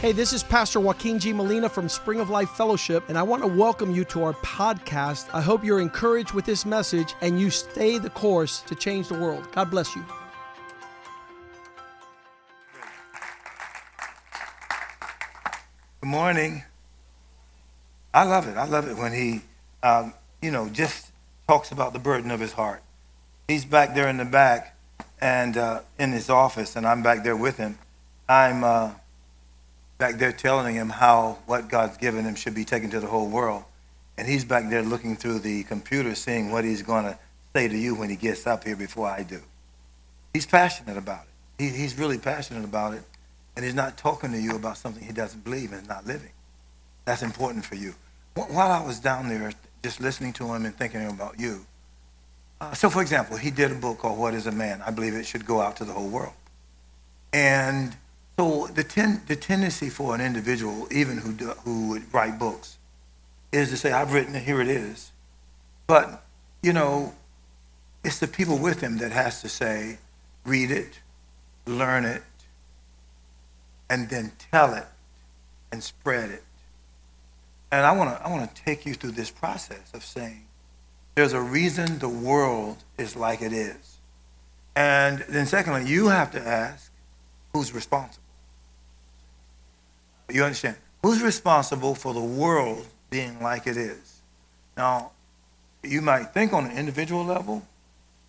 Hey, this is Pastor Joaquin G. Molina from Spring of Life Fellowship, and I want to welcome you to our podcast. I hope you're encouraged with this message and you stay the course to change the world. God bless you. Good morning. I love it. I love it when he, um, you know, just talks about the burden of his heart. He's back there in the back and uh, in his office, and I'm back there with him. I'm uh, back there telling him how what God's given him should be taken to the whole world. And he's back there looking through the computer, seeing what he's going to say to you when he gets up here before I do. He's passionate about it. He, he's really passionate about it. And he's not talking to you about something he doesn't believe and not living. That's important for you. While I was down there just listening to him and thinking about you, uh, so for example, he did a book called What is a Man? I believe it should go out to the whole world. And so the, ten, the tendency for an individual, even who, do, who would write books, is to say, I've written it, here it is. But, you know, it's the people with him that has to say, read it, learn it, and then tell it and spread it. And I want to I want to take you through this process of saying there's a reason the world is like it is. And then secondly, you have to ask who's responsible. You understand? Who's responsible for the world being like it is? Now, you might think on an individual level,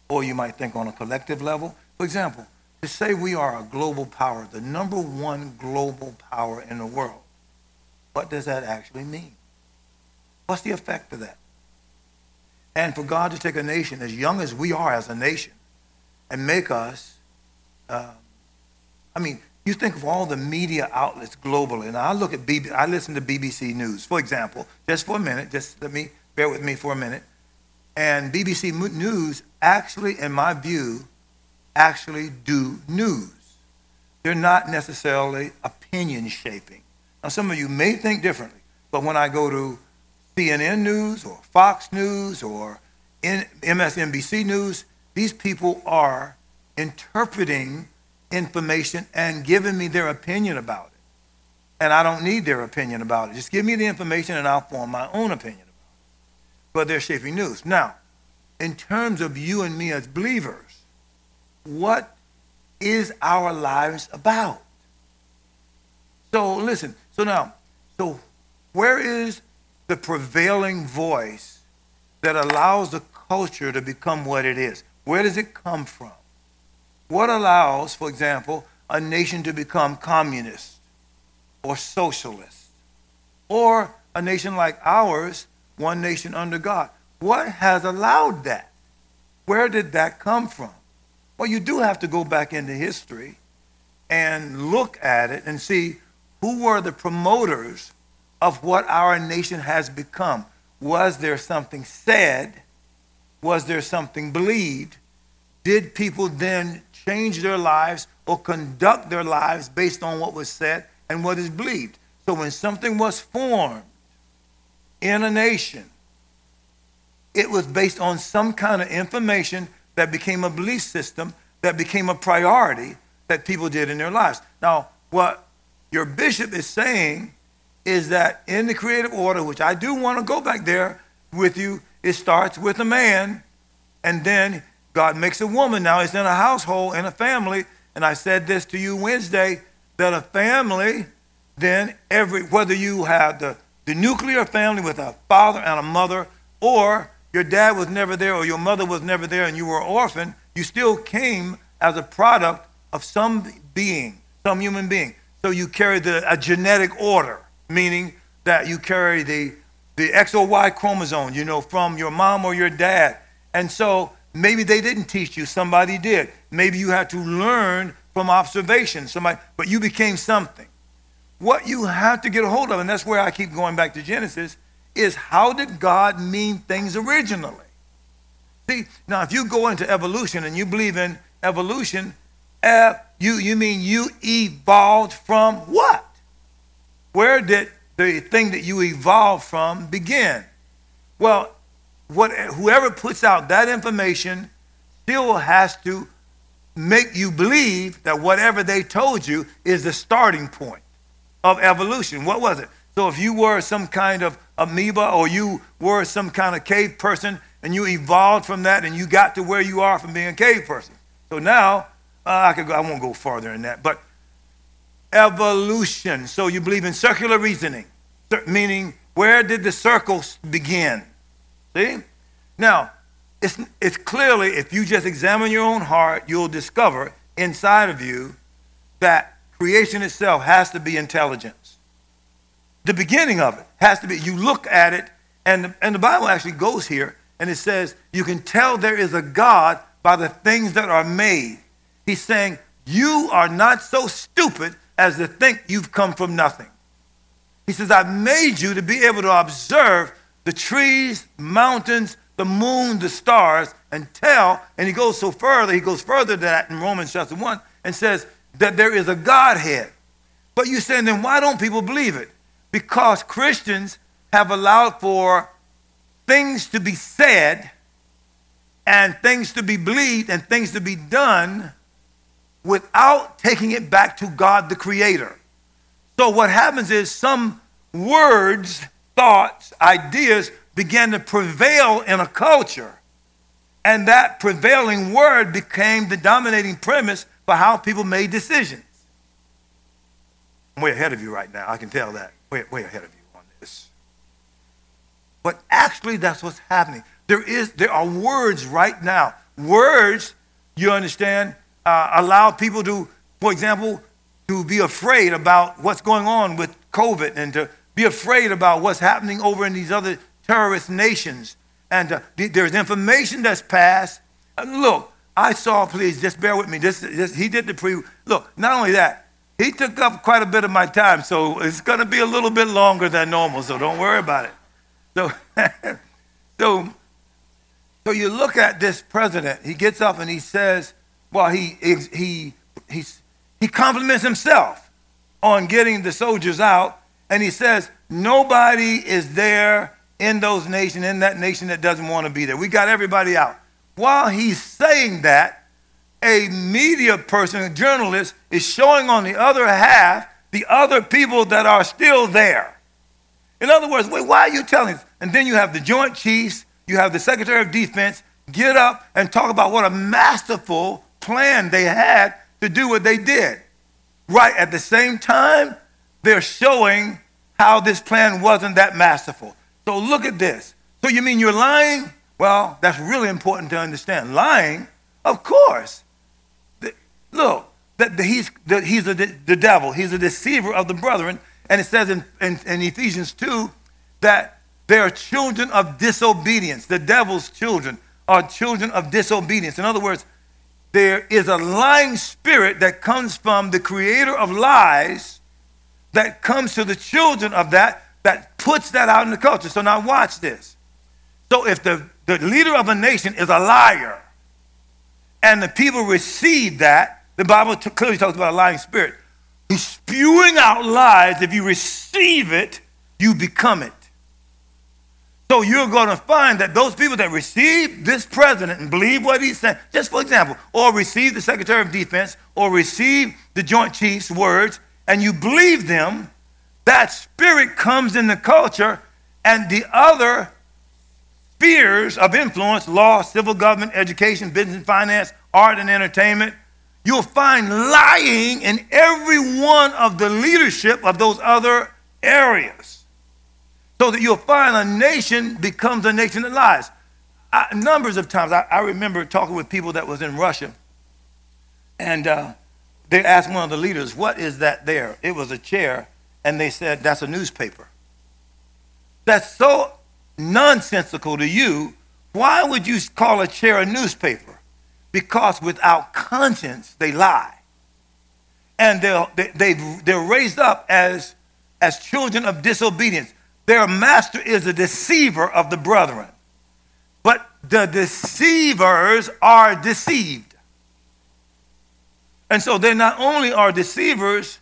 or you might think on a collective level. For example, to say we are a global power, the number one global power in the world, what does that actually mean? What's the effect of that? And for God to take a nation as young as we are as a nation and make us, uh, I mean, you think of all the media outlets globally, and I look at BBC, I listen to BBC News, for example, just for a minute, just let me bear with me for a minute. And BBC News actually, in my view, actually do news. They're not necessarily opinion shaping. Now, some of you may think differently, but when I go to CNN News or Fox News or MSNBC News, these people are interpreting information and giving me their opinion about it. And I don't need their opinion about it. Just give me the information and I'll form my own opinion about it. But they're shaping news. Now, in terms of you and me as believers, what is our lives about? So listen, so now, so where is the prevailing voice that allows the culture to become what it is? Where does it come from? What allows, for example, a nation to become communist or socialist? Or a nation like ours, one nation under God? What has allowed that? Where did that come from? Well, you do have to go back into history and look at it and see who were the promoters of what our nation has become. Was there something said? Was there something believed? Did people then change their lives or conduct their lives based on what was said and what is believed. So when something was formed in a nation, it was based on some kind of information that became a belief system, that became a priority that people did in their lives. Now, what your bishop is saying is that in the creative order, which I do want to go back there with you, it starts with a man, and then God makes a woman. Now it's in a household, in a family. And I said this to you Wednesday that a family, then every whether you have the, the nuclear family with a father and a mother, or your dad was never there, or your mother was never there, and you were an orphan, you still came as a product of some being, some human being. So you carry the, a genetic order, meaning that you carry the, the X or Y chromosome, you know, from your mom or your dad. And so Maybe they didn't teach you, somebody did. Maybe you had to learn from observation, somebody, but you became something. What you have to get a hold of, and that's where I keep going back to Genesis, is how did God mean things originally? See, now if you go into evolution and you believe in evolution, uh, you, you mean you evolved from what? Where did the thing that you evolved from begin? Well, what, whoever puts out that information still has to make you believe that whatever they told you is the starting point. of evolution. What was it? So if you were some kind of amoeba or you were some kind of cave person and you evolved from that and you got to where you are from being a cave person. So now uh, I could go, I won't go farther than that, but evolution. So you believe in circular reasoning, meaning where did the circles begin? See? Now, it's, it's clearly, if you just examine your own heart, you'll discover inside of you that creation itself has to be intelligence. The beginning of it has to be, you look at it, and the, and the Bible actually goes here, and it says, you can tell there is a God by the things that are made. He's saying, you are not so stupid as to think you've come from nothing. He says, I've made you to be able to observe the trees, mountains, the moon, the stars, and tell, and he goes so further, he goes further than that in Romans chapter 1 and says that there is a Godhead. But you say, then why don't people believe it? Because Christians have allowed for things to be said and things to be believed and things to be done without taking it back to God the Creator. So what happens is some words, thoughts, ideas began to prevail in a culture. And that prevailing word became the dominating premise for how people made decisions. I'm way ahead of you right now. I can tell that. Way, way ahead of you on this. But actually, that's what's happening. There, is, there are words right now. Words, you understand, uh, allow people to, for example, to be afraid about what's going on with COVID and to be afraid about what's happening over in these other terrorist nations. And uh, there's information that's passed. Uh, look, I saw, please, just bear with me. This, this, he did the pre. Look, not only that, he took up quite a bit of my time, so it's going to be a little bit longer than normal, so don't worry about it. So, so, so you look at this president, he gets up and he says, well, he, he, he, he compliments himself on getting the soldiers out, and he says, nobody is there in those nations, in that nation that doesn't want to be there. We got everybody out. While he's saying that, a media person, a journalist, is showing on the other half the other people that are still there. In other words, wait, why are you telling us? And then you have the Joint Chiefs, you have the Secretary of Defense get up and talk about what a masterful plan they had to do what they did. Right at the same time, they're showing how this plan wasn't that masterful. So look at this. So you mean you're lying? Well, that's really important to understand. Lying, of course. The, look, that he's, he's a, the devil. He's a deceiver of the brethren. And it says in, in, in Ephesians 2 that they are children of disobedience. The devil's children are children of disobedience. In other words, there is a lying spirit that comes from the creator of lies that comes to the children of that, that puts that out in the culture. So now watch this. So if the, the leader of a nation is a liar and the people receive that, the Bible t- clearly talks about a lying spirit. He's spewing out lies. If you receive it, you become it. So you're going to find that those people that receive this president and believe what he's saying, just for example, or receive the Secretary of Defense or receive the Joint Chiefs' words, and you believe them, that spirit comes in the culture, and the other spheres of influence law, civil government, education, business and finance, art and entertainment you'll find lying in every one of the leadership of those other areas so that you'll find a nation becomes a nation that lies. I, numbers of times, I, I, remember talking with people that was in Russia, and uh, they asked one of the leaders, "What is that there?" It was a chair, and they said, "That's a newspaper." That's so nonsensical to you. Why would you call a chair a newspaper? Because without conscience, they lie, and they're, they, they, they're raised up as as children of disobedience. Their master is a deceiver of the brethren. But the deceivers are deceived. And so they not only are deceivers,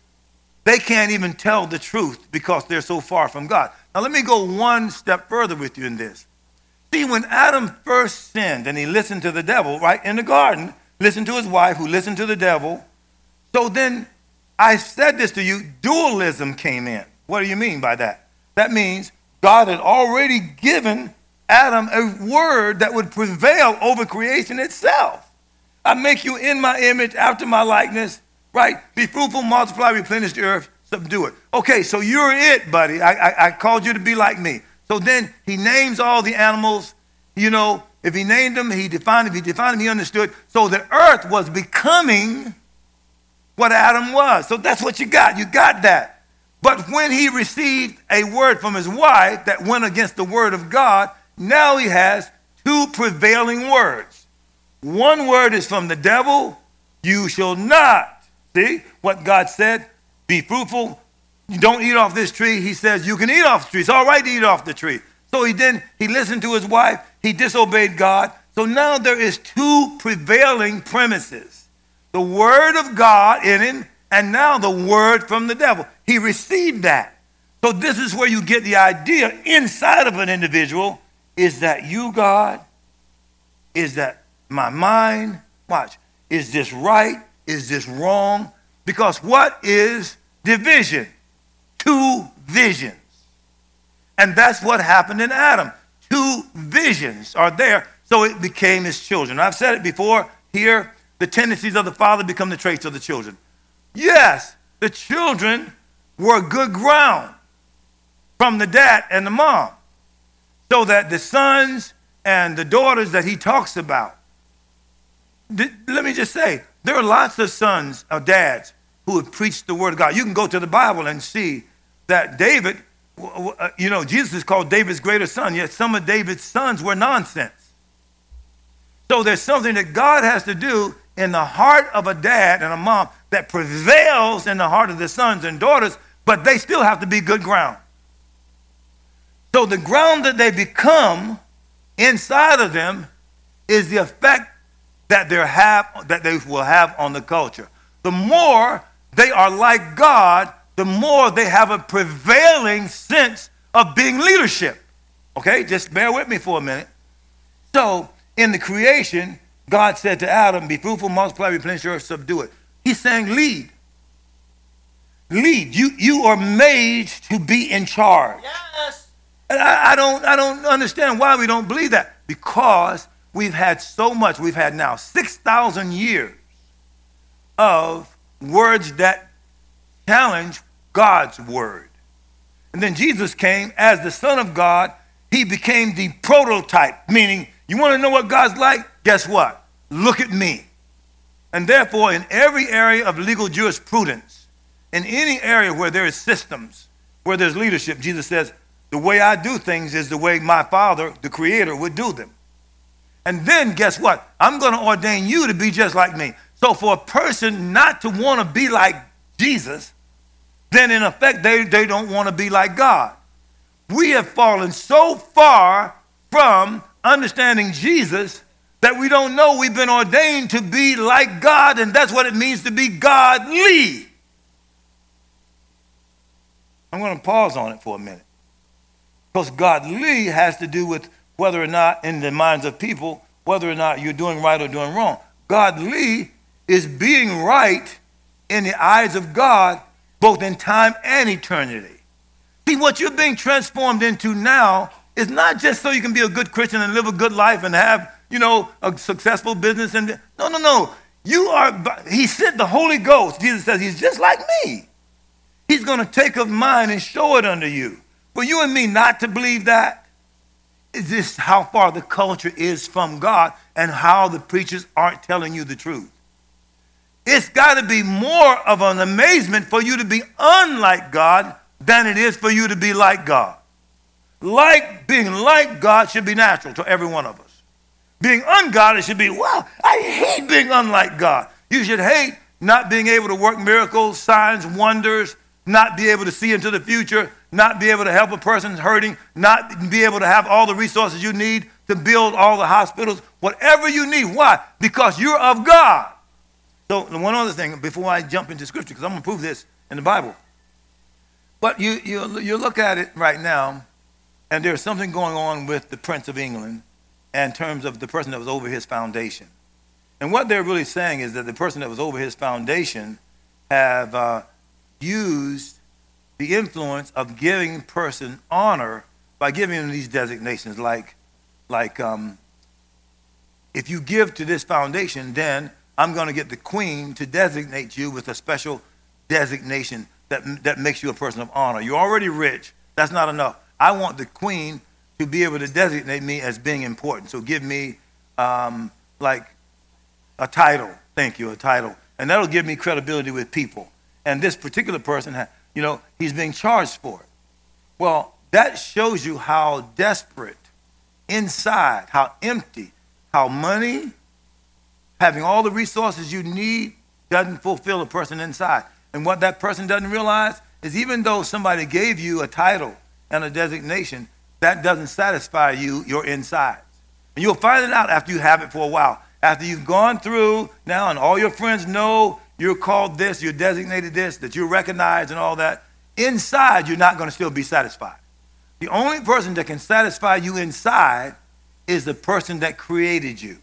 they can't even tell the truth because they're so far from God. Now, let me go one step further with you in this. See, when Adam first sinned and he listened to the devil, right, in the garden, listened to his wife who listened to the devil, so then I said this to you, dualism came in. What do you mean by that? That means God had already given Adam a word that would prevail over creation itself. I make you in my image, after my likeness, right? Be fruitful, multiply, replenish the earth, subdue it. Okay, so you're it, buddy. I, I, I called you to be like me. So then he names all the animals. You know, if he named them, he defined them. If he defined them, he understood. So the earth was becoming what Adam was. So that's what you got. You got that. But when he received a word from his wife that went against the word of God, now he has two prevailing words. One word is from the devil, you shall not. See what God said? Be fruitful. You don't eat off this tree. He says you can eat off the tree. It's all right to eat off the tree. So he then he listened to his wife. He disobeyed God. So now there is two prevailing premises. The word of God in him and now the word from the devil. He received that. So this is where you get the idea inside of an individual is that you, God? Is that my mind? Watch. Is this right? Is this wrong? Because what is division? Two visions. And that's what happened in Adam. Two visions are there, so it became his children. I've said it before here the tendencies of the father become the traits of the children. Yes, the children were good ground from the dad and the mom, so that the sons and the daughters that he talks about. Just say, there are lots of sons or dads who have preached the word of God. You can go to the Bible and see that David, uh, you know, Jesus is called David's greater son, yet some of David's sons were nonsense. So there's something that God has to do in the heart of a dad and a mom that prevails in the heart of the sons and daughters, but they still have to be good ground. So the ground that they become inside of them is the effect that they have that they will have on the culture. The more they are like God, the more they have a prevailing sense of being leadership. Okay, just bear with me for a minute. So, in the creation, God said to Adam, Be fruitful, multiply, replenish your earth, subdue it. He's saying, Lead. Lead. You, you are made to be in charge. Yes. And I, I, don't, I don't understand why we don't believe that. Because we've had so much. We've had now 6,000 years of words that challenge God's word. And then Jesus came as the Son of God. He became the prototype, meaning, you want to know what God's like? Guess what? Look at me. And therefore, in every area of legal jurisprudence, in any area where there is systems, where there's leadership, Jesus says, the way I do things is the way my Father, the Creator, would do them. And then guess what? I'm going to ordain you to be just like me. So for a person not to want to be like Jesus, then in effect, they, they don't want to be like God. We have fallen so far from understanding Jesus that we don't know we've been ordained to be like God, and that's what it means to be godly. I'm going to pause on it for a minute. Because godly has to do with whether or not, in the minds of people, whether or not you're doing right or doing wrong. Godly is being right in the eyes of God, both in time and eternity. See, what you're being transformed into now is not just so you can be a good Christian and live a good life and have you know, a successful business. And no, no, no. You are, he sent the Holy Ghost. Jesus says he's just like me. He's going to take of mine and show it unto you. For you and me not to believe that this how far the culture is from God and how the preachers aren't telling you the truth. It's got to be more of an amazement for you to be unlike God than it is for you to be like God. Like being like God should be natural to every one of us. Being ungodly should be, wow, I hate being unlike God. You should hate not being able to work miracles, signs, wonders, not be able to see into the future, not be able to help a person hurting, not be able to have all the resources you need to build all the hospitals, whatever you need. Why? Because you're of God. So, one other thing before I jump into scripture, because I'm going to prove this in the Bible. But you, you, you look at it right now, and there's something going on with the Prince of England in terms of the person that was over his foundation. And what they're really saying is that the person that was over his foundation have uh, used the influence of giving person honor by giving them these designations like like um, if you give to this foundation then i'm going to get the queen to designate you with a special designation that, that makes you a person of honor. You're already rich. That's not enough. I want the queen to be able to designate me as being important. So give me um, like a title. Thank you a title. And that'll give me credibility with people. And this particular person you know he's being charged for it well that shows you how desperate inside, how empty, how money, having all the resources you need, doesn't fulfill a person inside. And what that person doesn't realize is even though somebody gave you a title and a designation, that doesn't satisfy you, your insides. And you'll find it out after you have it for a while. After you've gone through now and all your friends know you're called this, you're designated this, that you're recognized and all that, inside you're not going to still be satisfied. The only person that can satisfy you inside is the person that created you.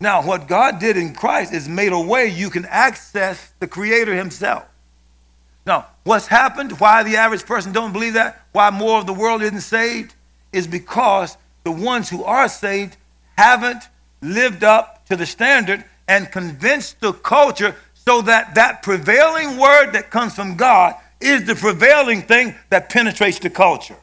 Now, what God did in Christ is made a way you can access the Creator Himself. Now, what's happened, why the average person don't believe that, why more of the world isn't saved, is because the ones who are saved haven't lived up to the standard and convince the culture so that that prevailing word that comes from God is the prevailing thing that penetrates the culture.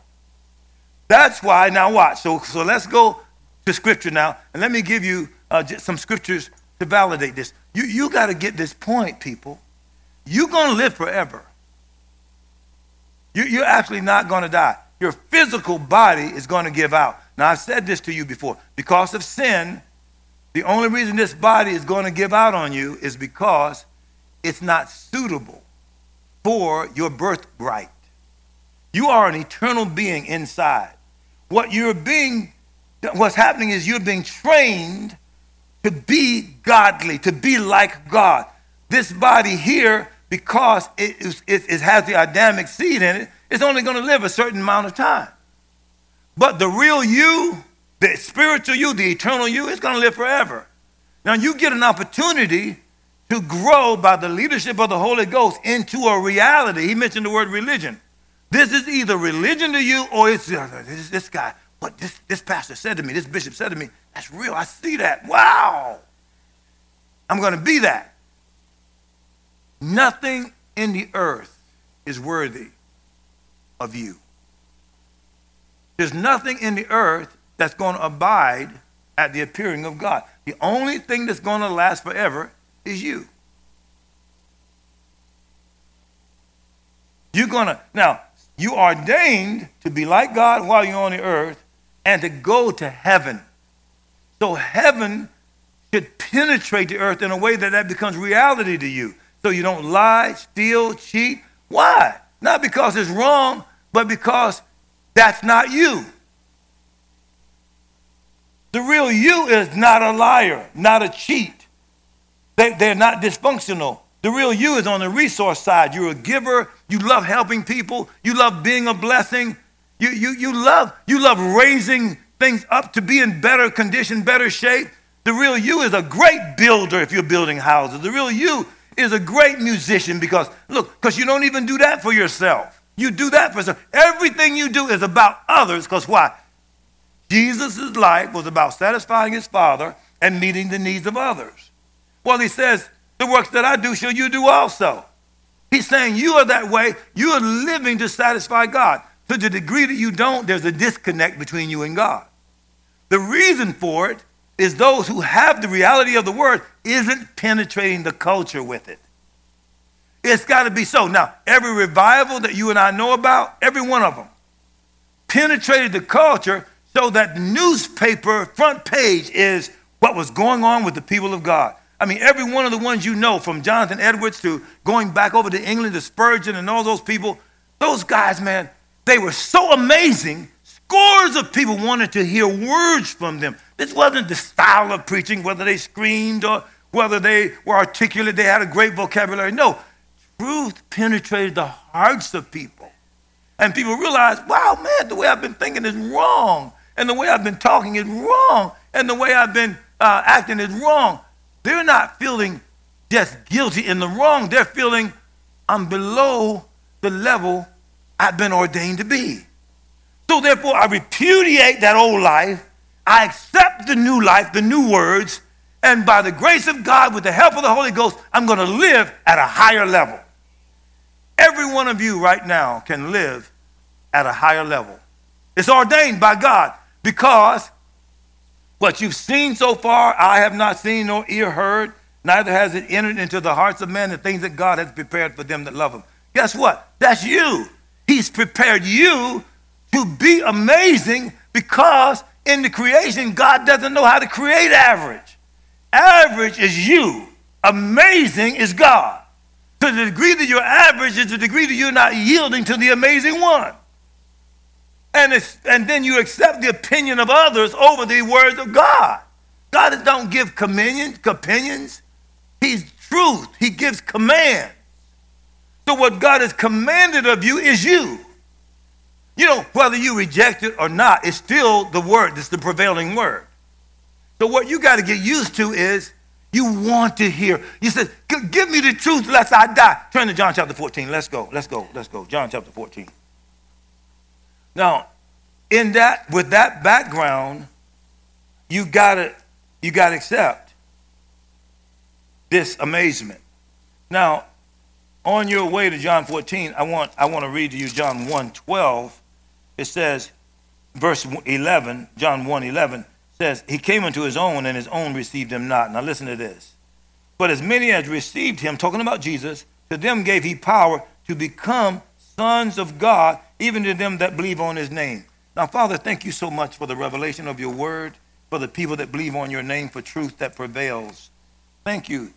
That's why, now watch. So, so let's go to scripture now, and let me give you uh, some scriptures to validate this. You, you got to get this point, people. You're going to live forever. You, you're actually not going to die. Your physical body is going to give out. Now, I've said this to you before. Because of sin, the only reason this body is going to give out on you is because it's not suitable for your birthright. You are an eternal being inside. What you're being, what's happening is you're being trained to be godly, to be like God. This body here, because it, it, it has the Adamic seed in it, it's only going to live a certain amount of time. But the real you, the spiritual you, the eternal you, is going to live forever. Now you get an opportunity to grow by the leadership of the Holy Ghost into a reality. He mentioned the word religion. This is either religion to you or it's uh, this, this guy, what this, this pastor said to me, this bishop said to me, that's real. I see that. Wow. I'm going to be that. Nothing in the earth is worthy of you. There's nothing in the earth that's going to abide at the appearing of God. The only thing that's going to last forever is you. You're going to, now, you ordained to be like God while you're on the earth and to go to heaven. So heaven should penetrate the earth in a way that that becomes reality to you. So you don't lie, steal, cheat. Why? Not because it's wrong, but because that's not you. The real you is not a liar, not a cheat. They, they're not dysfunctional. The real you is on the resource side. You're a giver. You love helping people. You love being a blessing. You, you, you, love, you love raising things up to be in better condition, better shape. The real you is a great builder if you're building houses. The real you is a great musician because, look, because you don't even do that for yourself. You do that for yourself. Everything you do is about others because why? Jesus' life was about satisfying his Father and meeting the needs of others. Well, he says, The works that I do shall you do also. He's saying you are that way. You are living to satisfy God. To the degree that you don't, there's a disconnect between you and God. The reason for it is those who have the reality of the word isn't penetrating the culture with it. It's got to be so. Now, every revival that you and I know about, every one of them, penetrated the culture so that newspaper front page is what was going on with the people of God. I mean, every one of the ones you know, from Jonathan Edwards to going back over to England to Spurgeon and all those people, those guys, man, they were so amazing. Scores of people wanted to hear words from them. This wasn't the style of preaching, whether they screamed or whether they were articulate, they had a great vocabulary. No, truth penetrated the hearts of people. And people realized, wow, man, the way I've been thinking is wrong. And the way I've been talking is wrong. And the way I've been uh, acting is wrong. They're not feeling just guilty in the wrong. They're feeling I'm below the level I've been ordained to be. So therefore, I repudiate that old life. I accept the new life, the new words, and by the grace of God, with the help of the Holy Ghost, I'm going to live at a higher level. Every one of you right now can live at a higher level. It's ordained by God because what you've seen so far, I have not seen nor ear heard, neither has it entered into the hearts of men the things that God has prepared for them that love him. Guess what? That's you. He's prepared you to be amazing because in the creation, God doesn't know how to create average. Average is you, amazing is God. To the degree that you're average is the degree that you're not yielding to the amazing one. And, and then you accept the opinion of others over the words of God. God don't give communion, opinions. He's truth. He gives command. So what God has commanded of you is you. You know, whether you reject it or not, it's still the word. It's the prevailing word. So what you got to get used to is you want to hear. You said, give me the truth lest I die. Turn to John chapter 14. Let's go. Let's go. Let's go. John chapter 14. Now, in that, with that background, you gotta, you gotta accept this amazement. Now, on your way to John 14, I want, I want to read to you John 1 12. It says, verse 11, John 1 11 says, He came unto his own, and his own received him not. Now listen to this. But as many as received him, talking about Jesus, to them gave he power to become sons of God, even to them that believe on his name. Now, Father, thank you so much for the revelation of your word, for the people that believe on your name, for truth that prevails. Thank you,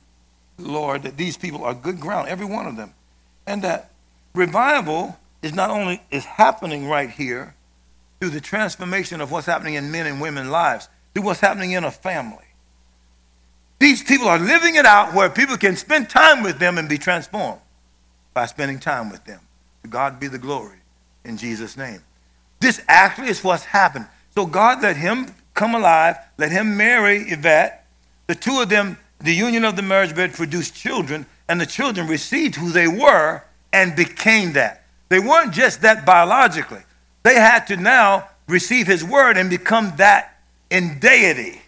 Lord, that these people are good ground, every one of them. And that revival is not only is happening right here through the transformation of what's happening in men and women's lives, through what's happening in a family. These people are living it out where people can spend time with them and be transformed by spending time with them. To God be the glory in Jesus' name. This actually is what's happened. So God let him come alive, let him marry Yvette. The two of them, the union of the marriage bed produced children, and the children received who they were and became that. They weren't just that biologically. They had to now receive his word and become that in deity.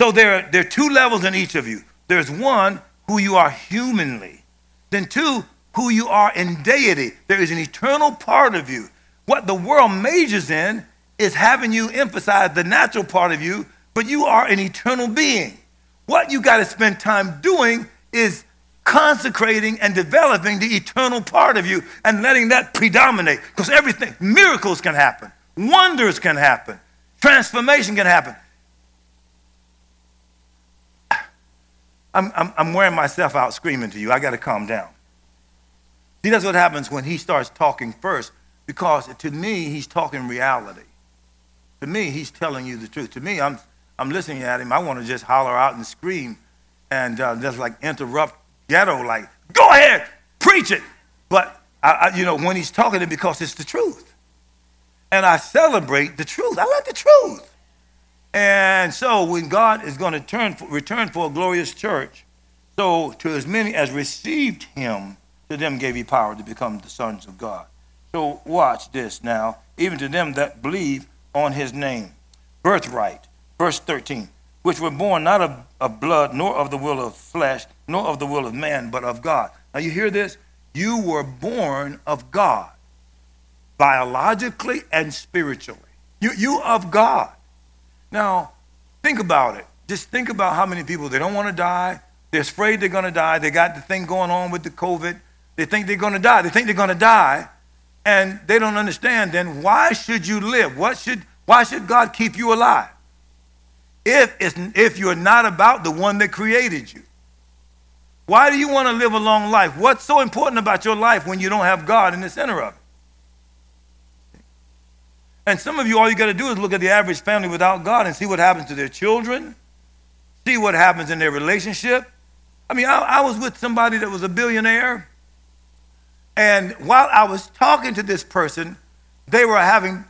So there are, there are two levels in each of you. There's one, who you are humanly. Then two, who you are in deity. There is an eternal part of you. What the world majors in is having you emphasize the natural part of you, but you are an eternal being. What you got to spend time doing is consecrating and developing the eternal part of you and letting that predominate. Because everything, miracles can happen, wonders can happen, transformation can happen. I'm, I'm, I'm wearing myself out screaming to you. I got to calm down. See, that's what happens when he starts talking first, because to me, he's talking reality. To me, he's telling you the truth. To me, I'm, I'm listening at him. I want to just holler out and scream and uh, just like interrupt ghetto, like, go ahead, preach it. But, I, I, you know, when he's talking it because it's the truth. And I celebrate the truth. I like the truth. And so when God is going to turn return for a glorious church, so to as many as received him, to them gave he power to become the sons of God. So watch this now. Even to them that believe on his name. Birthright, verse 13 which were born not of, of blood, nor of the will of flesh, nor of the will of man, but of God. Now you hear this? You were born of God, biologically and spiritually. You, you of God. Now, think about it. Just think about how many people, they don't want to die. They're afraid they're going to die. They got the thing going on with the COVID. They think they're going to die. They think they're going to die. And they don't understand then why should you live? What should, why should God keep you alive? if, it's, if you're not about the one that created you? Why do you want to live a long life? What's so important about your life when you don't have God in the center of it? And some of you, all you got to do is look at the average family without God and see what happens to their children, see what happens in their relationship. I mean, I, I was with somebody that was a billionaire, and while I was talking to this person, they were having,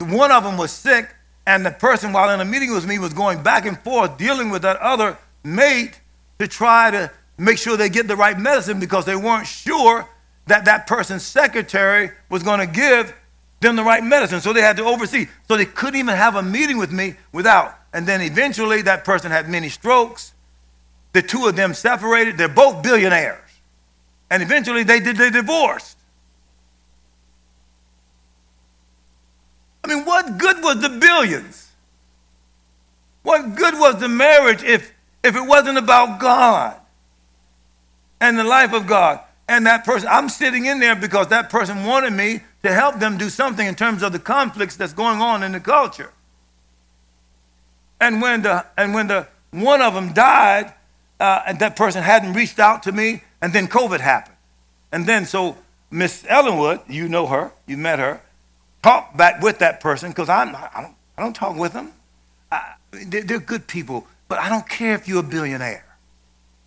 one of them was sick, and the person, while in a meeting with me, was going back and forth dealing with that other mate to try to make sure they get the right medicine because they weren't sure that that person's secretary was going to give them the right medicine. So they had to oversee. So they couldn't even have a meeting with me without. And then eventually that person had many strokes. The two of them separated. They're both billionaires. And eventually they did they divorced. I mean, what good was the billions? What good was the marriage if, if it wasn't about God and the life of God? And that person, I'm sitting in there because that person wanted me to help them do something in terms of the conflicts that's going on in the culture. And when the and when the one of them died, uh, and that person hadn't reached out to me, and then COVID happened, and then so Miss Ellenwood, you know her, you met her, talk back with that person because I'm I don't I don't talk with them. I, they're, they're, good people, but I don't care if you're a billionaire.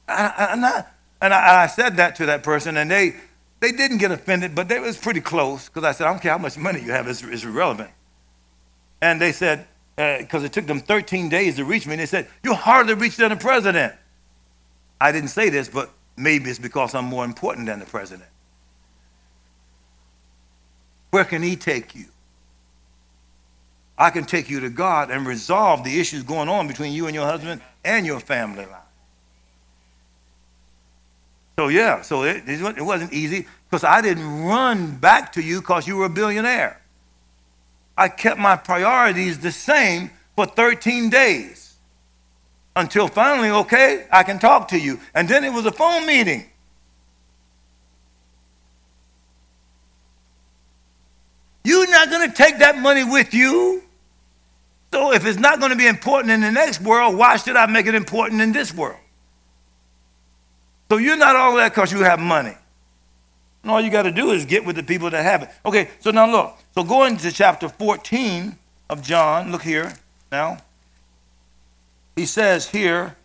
I, am not, and I, I, said that to that person, and they they didn't get offended, but they was pretty close because I said I don't care how much money you have; it's, it's irrelevant. And they said because uh, it took them 13 days to reach me, and they said you're harder to than the president. I didn't say this, but maybe it's because I'm more important than the president. Where can He take you? I can take you to God and resolve the issues going on between you and your husband and your family life. So, yeah, so it, it wasn't easy because I didn't run back to you because you were a billionaire. I kept my priorities the same for 13 days until finally, okay, I can talk to you. And then it was a phone meeting. You're not going to take that money with you. So if it's not going to be important in the next world, why should I make it important in this world? So you're not all that because you have money. And all you got to do is get with the people that have it. Okay, so now look. So going to chapter 14 of John, look here now. He says here,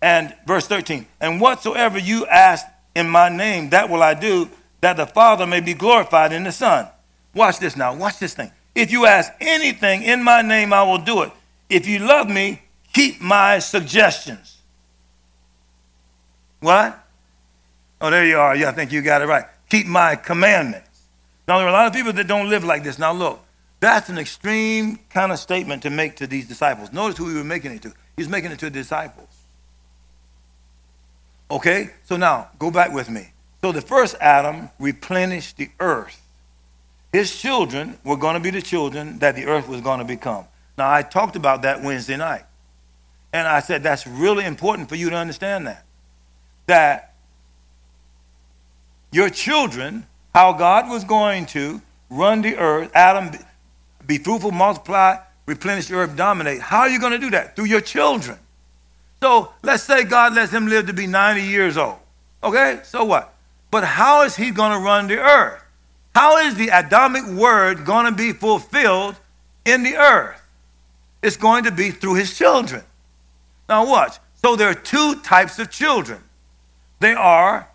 and verse 13, and whatsoever you ask in my name, that will I do, that the Father may be glorified in the Son. Watch this now. Watch this thing. If you ask anything in my name, I will do it. If you love me, keep my suggestions. What? Oh, there you are. Yeah, I think you got it right. Keep my commandments. Now, there are a lot of people that don't live like this. Now, look, that's an extreme kind of statement to make to these disciples. Notice who he was making it to. He's making it to the disciples. Okay? So now, go back with me. So the first Adam replenished the earth his children were going to be the children that the earth was going to become. Now, I talked about that Wednesday night. And I said that's really important for you to understand that. That your children, how God was going to run the earth, Adam, be fruitful, multiply, replenish the earth, dominate. How are you going to do that? Through your children. So let's say God lets him live to be 90 years old. Okay, so what? But how is he going to run the earth? How is the Adamic word going to be fulfilled in the earth? It's going to be through his children. Now, watch. So, there are two types of children they are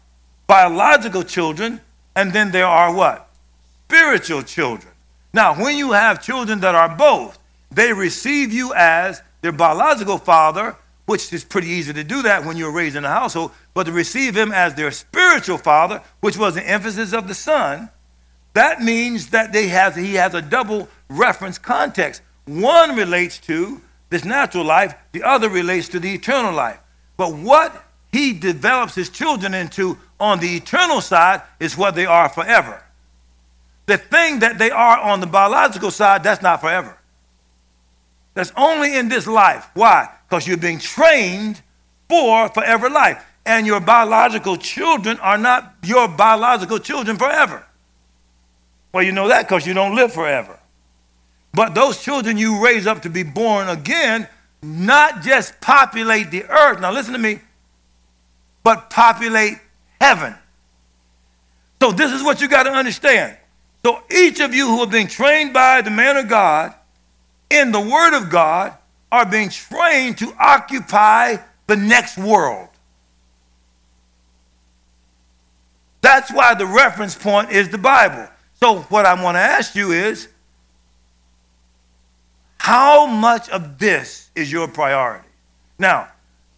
biological children, and then there are what? Spiritual children. Now, when you have children that are both, they receive you as their biological father, which is pretty easy to do that when you're raised in a household, but to receive him as their spiritual father, which was the emphasis of the son, that means that they have, he has a double reference context. One relates to this natural life, the other relates to the eternal life. But what he develops his children into on the eternal side is what they are forever. The thing that they are on the biological side, that's not forever. That's only in this life. Why? Because you're being trained for forever life. And your biological children are not your biological children forever. Well, you know that because you don't live forever. But those children you raise up to be born again, not just populate the earth, now listen to me, but populate heaven. So this is what you got to understand. So each of you who have been trained by the man of God in the word of God are being trained to occupy the next world. That's why the reference point is the Bible. So, what I want to ask you is how much of this is your priority? Now,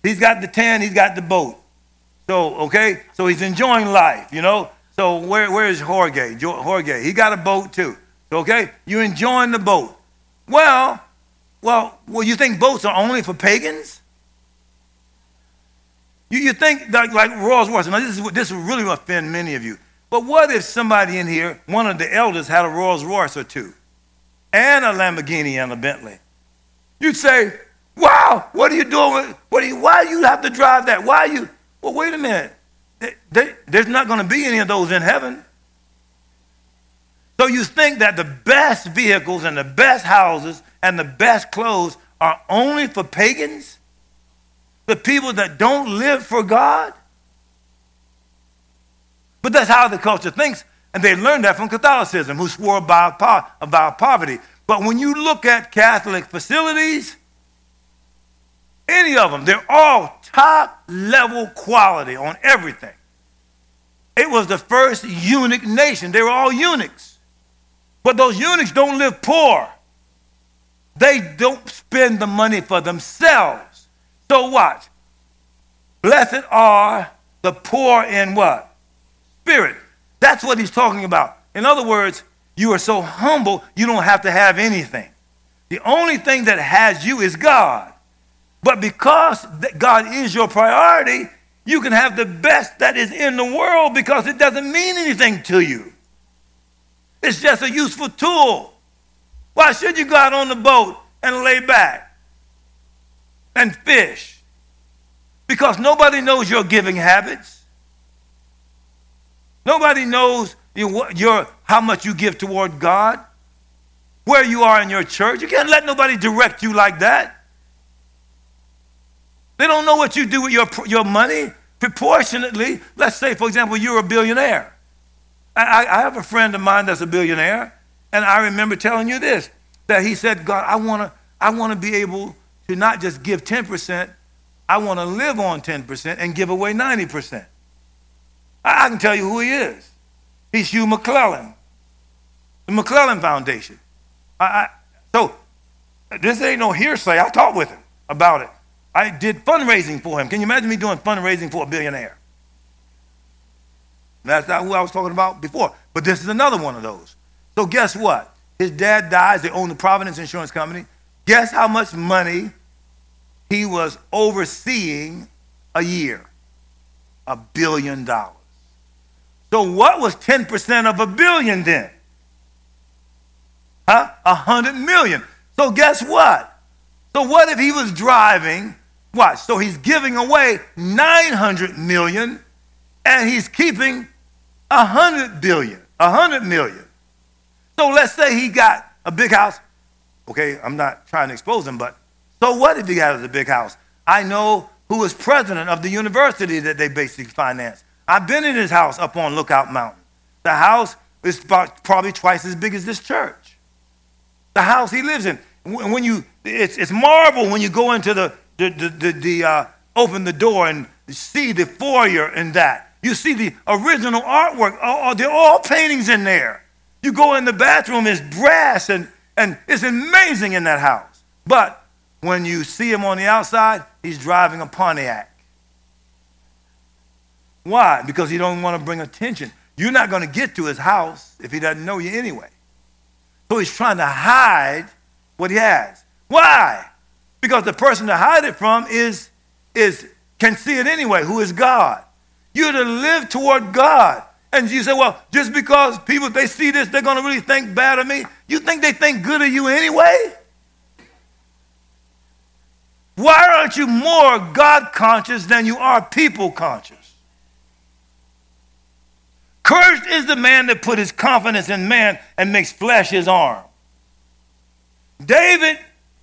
he's got the tan, he's got the boat. So, okay, so he's enjoying life, you know. So where, where is Jorge? Jorge, he got a boat too. Okay, you enjoying the boat. Well, well, well, you think boats are only for pagans? You, you think like, like Rolls Royce. Now this is this will really offend many of you. But what if somebody in here, one of the elders, had a Rolls Royce or two, and a Lamborghini and a Bentley? You'd say, "Wow, what are you doing? What are you, why do you have to drive that? Why are you?" Well, wait a minute. They, there's not going to be any of those in heaven. So you think that the best vehicles and the best houses and the best clothes are only for pagans? The people that don't live for God? But that's how the culture thinks, and they learned that from Catholicism, who swore about, about poverty. But when you look at Catholic facilities, any of them, they're all top level quality on everything. It was the first eunuch nation. They were all eunuchs. But those eunuchs don't live poor. They don't spend the money for themselves. So what? Blessed are the poor in what? Spirit. That's what he's talking about. In other words, you are so humble, you don't have to have anything. The only thing that has you is God. But because God is your priority, you can have the best that is in the world because it doesn't mean anything to you. It's just a useful tool. Why should you go out on the boat and lay back and fish? Because nobody knows your giving habits. Nobody knows your, your, how much you give toward God, where you are in your church. You can't let nobody direct you like that. They don't know what you do with your, your money proportionately. Let's say, for example, you're a billionaire. I, I have a friend of mine that's a billionaire, and I remember telling you this that he said, God, I want to I wanna be able to not just give 10%, I want to live on 10% and give away 90%. I, I can tell you who he is. He's Hugh Maclellan, the Maclellan Foundation. I, I, so this ain't no hearsay. I talked with him about it. I did fundraising for him. Can you imagine me doing fundraising for a billionaire? That's not who I was talking about before. But this is another one of those. So guess what? His dad dies. They own the Providence Insurance Company. Guess how much money he was overseeing a year? A billion dollars. So what was 10% of a billion then? Huh? A hundred million. So guess what? So what if he was driving Watch. So he's giving away 900 million and he's keeping 100 billion, 100 million. So let's say he got a big house. Okay, I'm not trying to expose him, but so what if he got a big house? I know who is president of the university that they basically finance. I've been in his house up on Lookout Mountain. The house is about, probably twice as big as this church. The house he lives in. When you, it's, it's marble when you go into the the, the, the, the uh, open the door and see the foyer and that. You see the original artwork. Oh, they're all paintings in there. You go in the bathroom, it's brass and, and it's amazing in that house. But when you see him on the outside, he's driving a Pontiac. Why? Because he don't want to bring attention. You're not going to get to his house if he doesn't know you anyway. So he's trying to hide what he has. Why? Because the person to hide it from is, is can see it anyway, who is God. You're to live toward God. And you say, well, just because people, they see this, they're going to really think bad of me. You think they think good of you anyway? Why aren't you more God conscious than you are people conscious? Cursed is the man that put his confidence in man and makes flesh his arm. David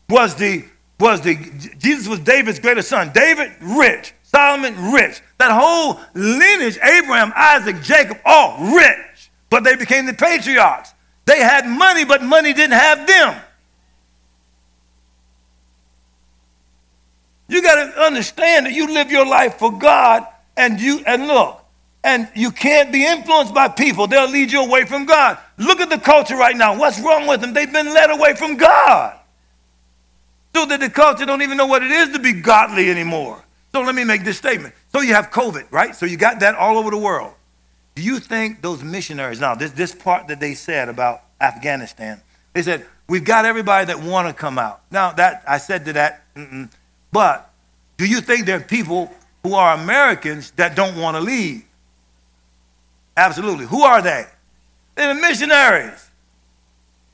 was the was the Jesus was David's greatest son. David rich, Solomon rich. That whole lineage, Abraham, Isaac, Jacob, all rich. But they became the patriarchs. They had money, but money didn't have them. You got to understand that you live your life for God and you and look, and you can't be influenced by people. They'll lead you away from God. Look at the culture right now. What's wrong with them? They've been led away from God. So that the culture don't even know what it is to be godly anymore. So let me make this statement. So you have COVID, right? So you got that all over the world. Do you think those missionaries, now this, this part that they said about Afghanistan, they said, we've got everybody that want to come out. Now that, I said to that, mm-mm. but do you think there are people who are Americans that don't want to leave? Absolutely. Who are they? They're the missionaries.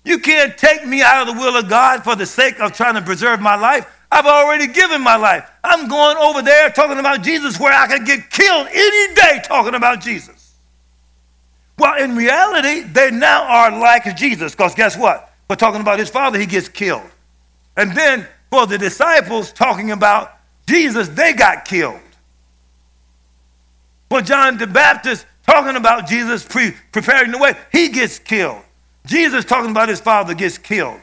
You can't take me out of the will of God for the sake of trying to preserve my life. I've already given my life. I'm going over there talking about Jesus where I could get killed any day talking about Jesus. Well, in reality, they now are like Jesus because guess what? For talking about his father, he gets killed. And then for the disciples talking about Jesus, they got killed. For John the Baptist talking about Jesus pre- preparing the way, he gets killed. Jesus talking about his father gets killed.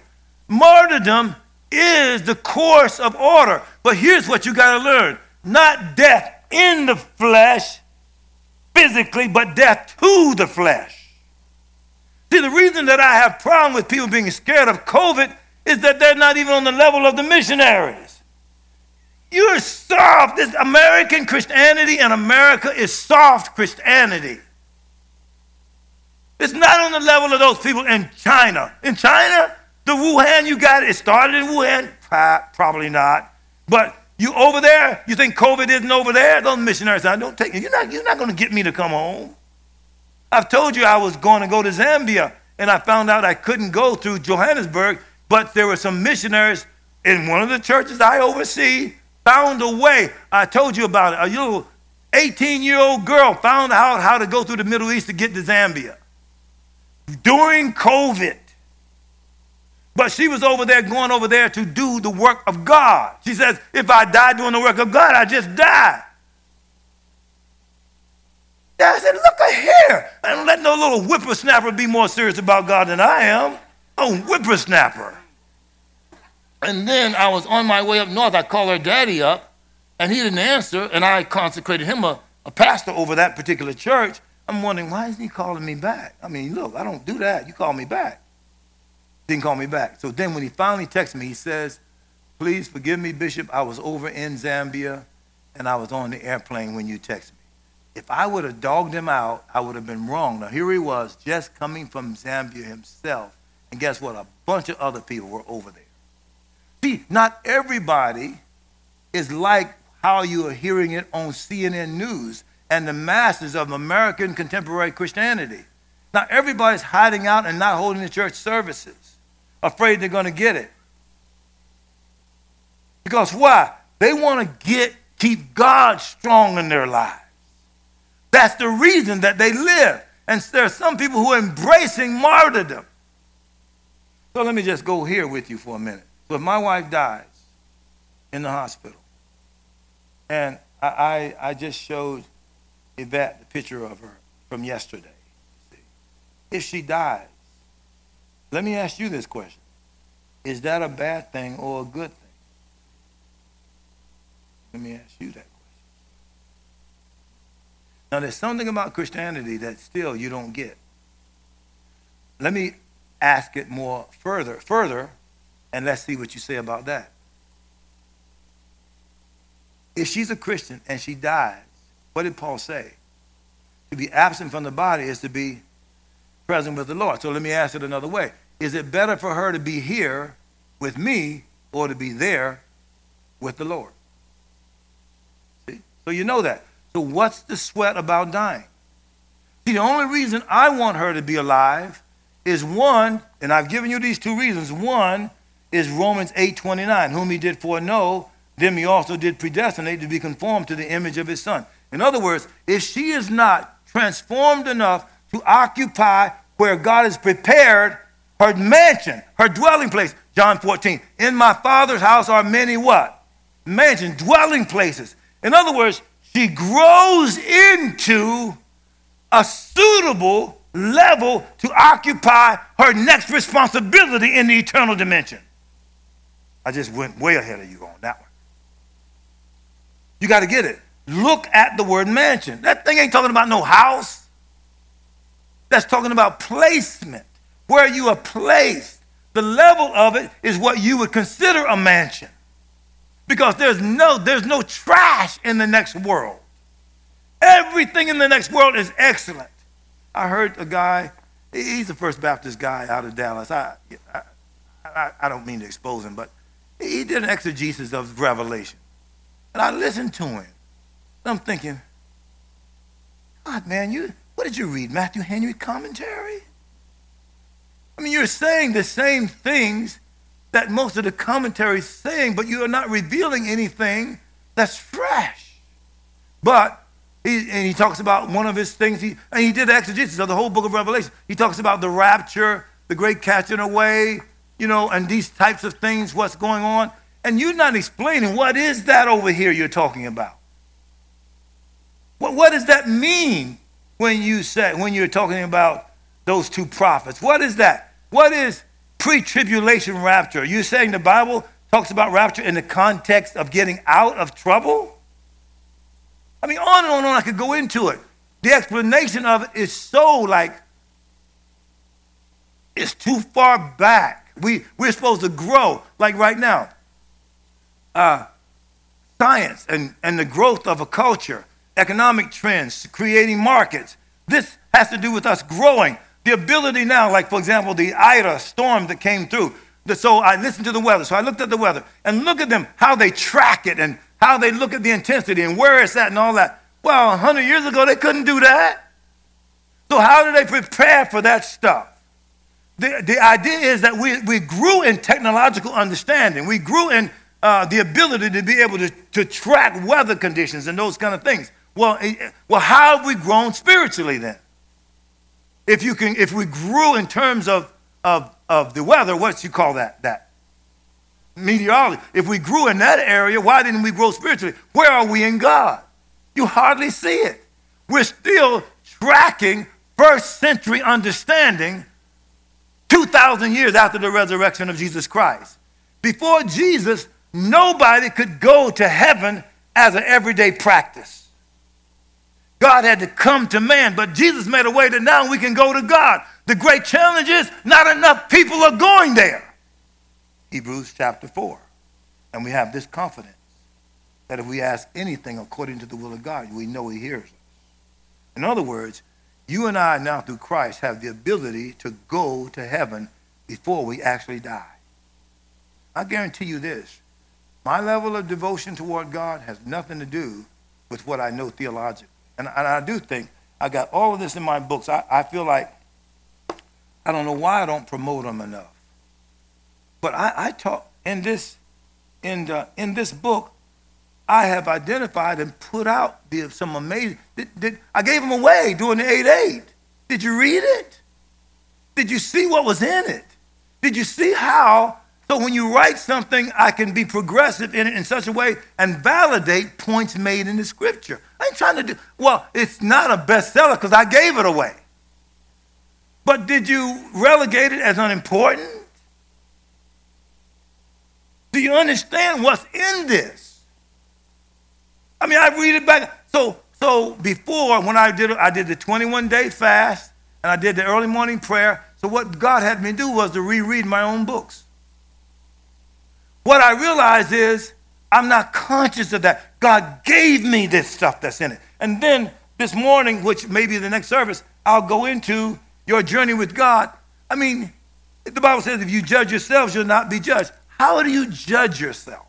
Martyrdom is the course of order. But here's what you got to learn not death in the flesh, physically, but death to the flesh. See, the reason that I have problem with people being scared of COVID is that they're not even on the level of the missionaries. You're soft. This American Christianity in America is soft Christianity. It's not on the level of those people in China. In China, the Wuhan, you got it. Started in Wuhan. Probably not. But you over there, you think COVID isn't over there? Those missionaries, I don't take. You're not, you're not going to get me to come home. I've told you I was going to go to Zambia, and I found out I couldn't go through Johannesburg, but there were some missionaries in one of the churches I oversee found a way. I told you about it. A little 18 year old girl found out how to go through the Middle East to get to Zambia during COVID. But she was over there, going over there to do the work of God. She says, if I die doing the work of God, I just die. I said, look at here. I don't let no little whippersnapper be more serious about God than I am. A whippersnapper. And then I was on my way up north. I called her daddy up, and he didn't answer, and I consecrated him a, a pastor over that particular church. I'm wondering, why isn't he calling me back? I mean, look, I don't do that. You call me back. Didn't call me back. So then when he finally texted me, he says, please forgive me, Bishop. I was over in Zambia, and I was on the airplane when you texted me. If I would have dogged him out, I would have been wrong. Now, here he was, just coming from Zambia himself. And guess what? A bunch of other people were over there. See, not everybody is like how you are hearing it on CNN News and the masses of American contemporary Christianity. Now, everybody's hiding out and not holding the church services, afraid they're going to get it. Because why? They want to get keep God strong in their lives. That's the reason that they live. And there are some people who are embracing martyrdom. So let me just go here with you for a minute. If my wife dies in the hospital, and I, I, I just showed Yvette the picture of her from yesterday. If she dies, let me ask you this question. Is that a bad thing or a good thing? Let me ask you that question. Now, there's something about Christianity that still you don't get. Let me ask it more further, further, and let's see what you say about that. If she's a Christian and she dies, what did Paul say? To be absent from the body is to be present with the Lord. So let me ask it another way. Is it better for her to be here with me or to be there with the Lord? See? So you know that. So what's the sweat about dying? See, the only reason I want her to be alive is one, and I've given you these two reasons. One is Romans 8:29, whom he did foreknow, them he also did predestinate to be conformed to the image of his son. In other words, if she is not transformed enough to occupy where God has prepared her mansion, her dwelling place, John 14, in my father's house are many what? Mansion, dwelling places. In other words, she grows into a suitable level to occupy her next responsibility in the eternal dimension. I just went way ahead of you on that one. You got to get it. Look at the word mansion. That thing ain't talking about no house. That's talking about placement, where you are placed. The level of it is what you would consider a mansion. because there's no, there's no trash in the next world. Everything in the next world is excellent. I heard a guy, he's the First Baptist guy out of Dallas. I, I, I, I don't mean to expose him, but he did an exegesis of Revelation. And I listened to him. I'm thinking, God, man, you what did you read? Matthew Henry commentary? I mean, you're saying the same things that most of the commentaries saying, but you are not revealing anything that's fresh. But he, and he talks about one of his things, he, and he did exegesis of the whole book of Revelation. He talks about the rapture, the great catching away, you know, and these types of things, what's going on. And you're not explaining what is that over here you're talking about. What, what does that mean when you say when you're talking about those two prophets? What is that? What is pre-tribulation rapture? Are you saying the Bible talks about rapture in the context of getting out of trouble? I mean, on and on and on, I could go into it. The explanation of it is so like it's too far back. We, we're supposed to grow, like right now. Uh, science and, and the growth of a culture economic trends, creating markets. This has to do with us growing. The ability now, like for example, the Ida storm that came through. So I listened to the weather. So I looked at the weather and look at them, how they track it and how they look at the intensity and where it's at and all that. Well, 100 years ago, they couldn't do that. So how do they prepare for that stuff? The, the idea is that we, we grew in technological understanding. We grew in uh, the ability to be able to, to track weather conditions and those kind of things. Well, eh, eh, well, how have we grown spiritually then? If you can, if we grew in terms of, of, of the weather, what you call that? That meteorology. If we grew in that area, why didn't we grow spiritually? Where are we in God? You hardly see it. We're still tracking first century understanding 2,000 years after the resurrection of Jesus Christ. Before Jesus, nobody could go to heaven as an everyday practice. God had to come to man, but Jesus made a way that now we can go to God. The great challenge is not enough people are going there. Hebrews chapter 4. And we have this confidence that if we ask anything according to the will of God, we know He hears us. In other words, you and I now through Christ have the ability to go to heaven before we actually die. I guarantee you this my level of devotion toward God has nothing to do with what I know theologically. And, and I do think I got all of this in my books. I, I feel like I don't know why I don't promote them enough. But I, I talk in this in the, in this book. I have identified and put out the, some amazing. Did, did, I gave them away during the eight eight. Did you read it? Did you see what was in it? Did you see how so when you write something, I can be progressive in it in such a way and validate points made in the scripture. I ain't trying to do, well, it's not a bestseller because I gave it away. But did you relegate it as unimportant? Do you understand what's in this? I mean, I read it back. So, so before, when I did I did the 21 day fast and I did the early morning prayer. So what God had me do was to reread my own books. What I realize is I'm not conscious of that. God gave me this stuff that's in it. And then this morning, which may be the next service, I'll go into your journey with God. I mean, the Bible says if you judge yourselves, you'll not be judged. How do you judge yourself?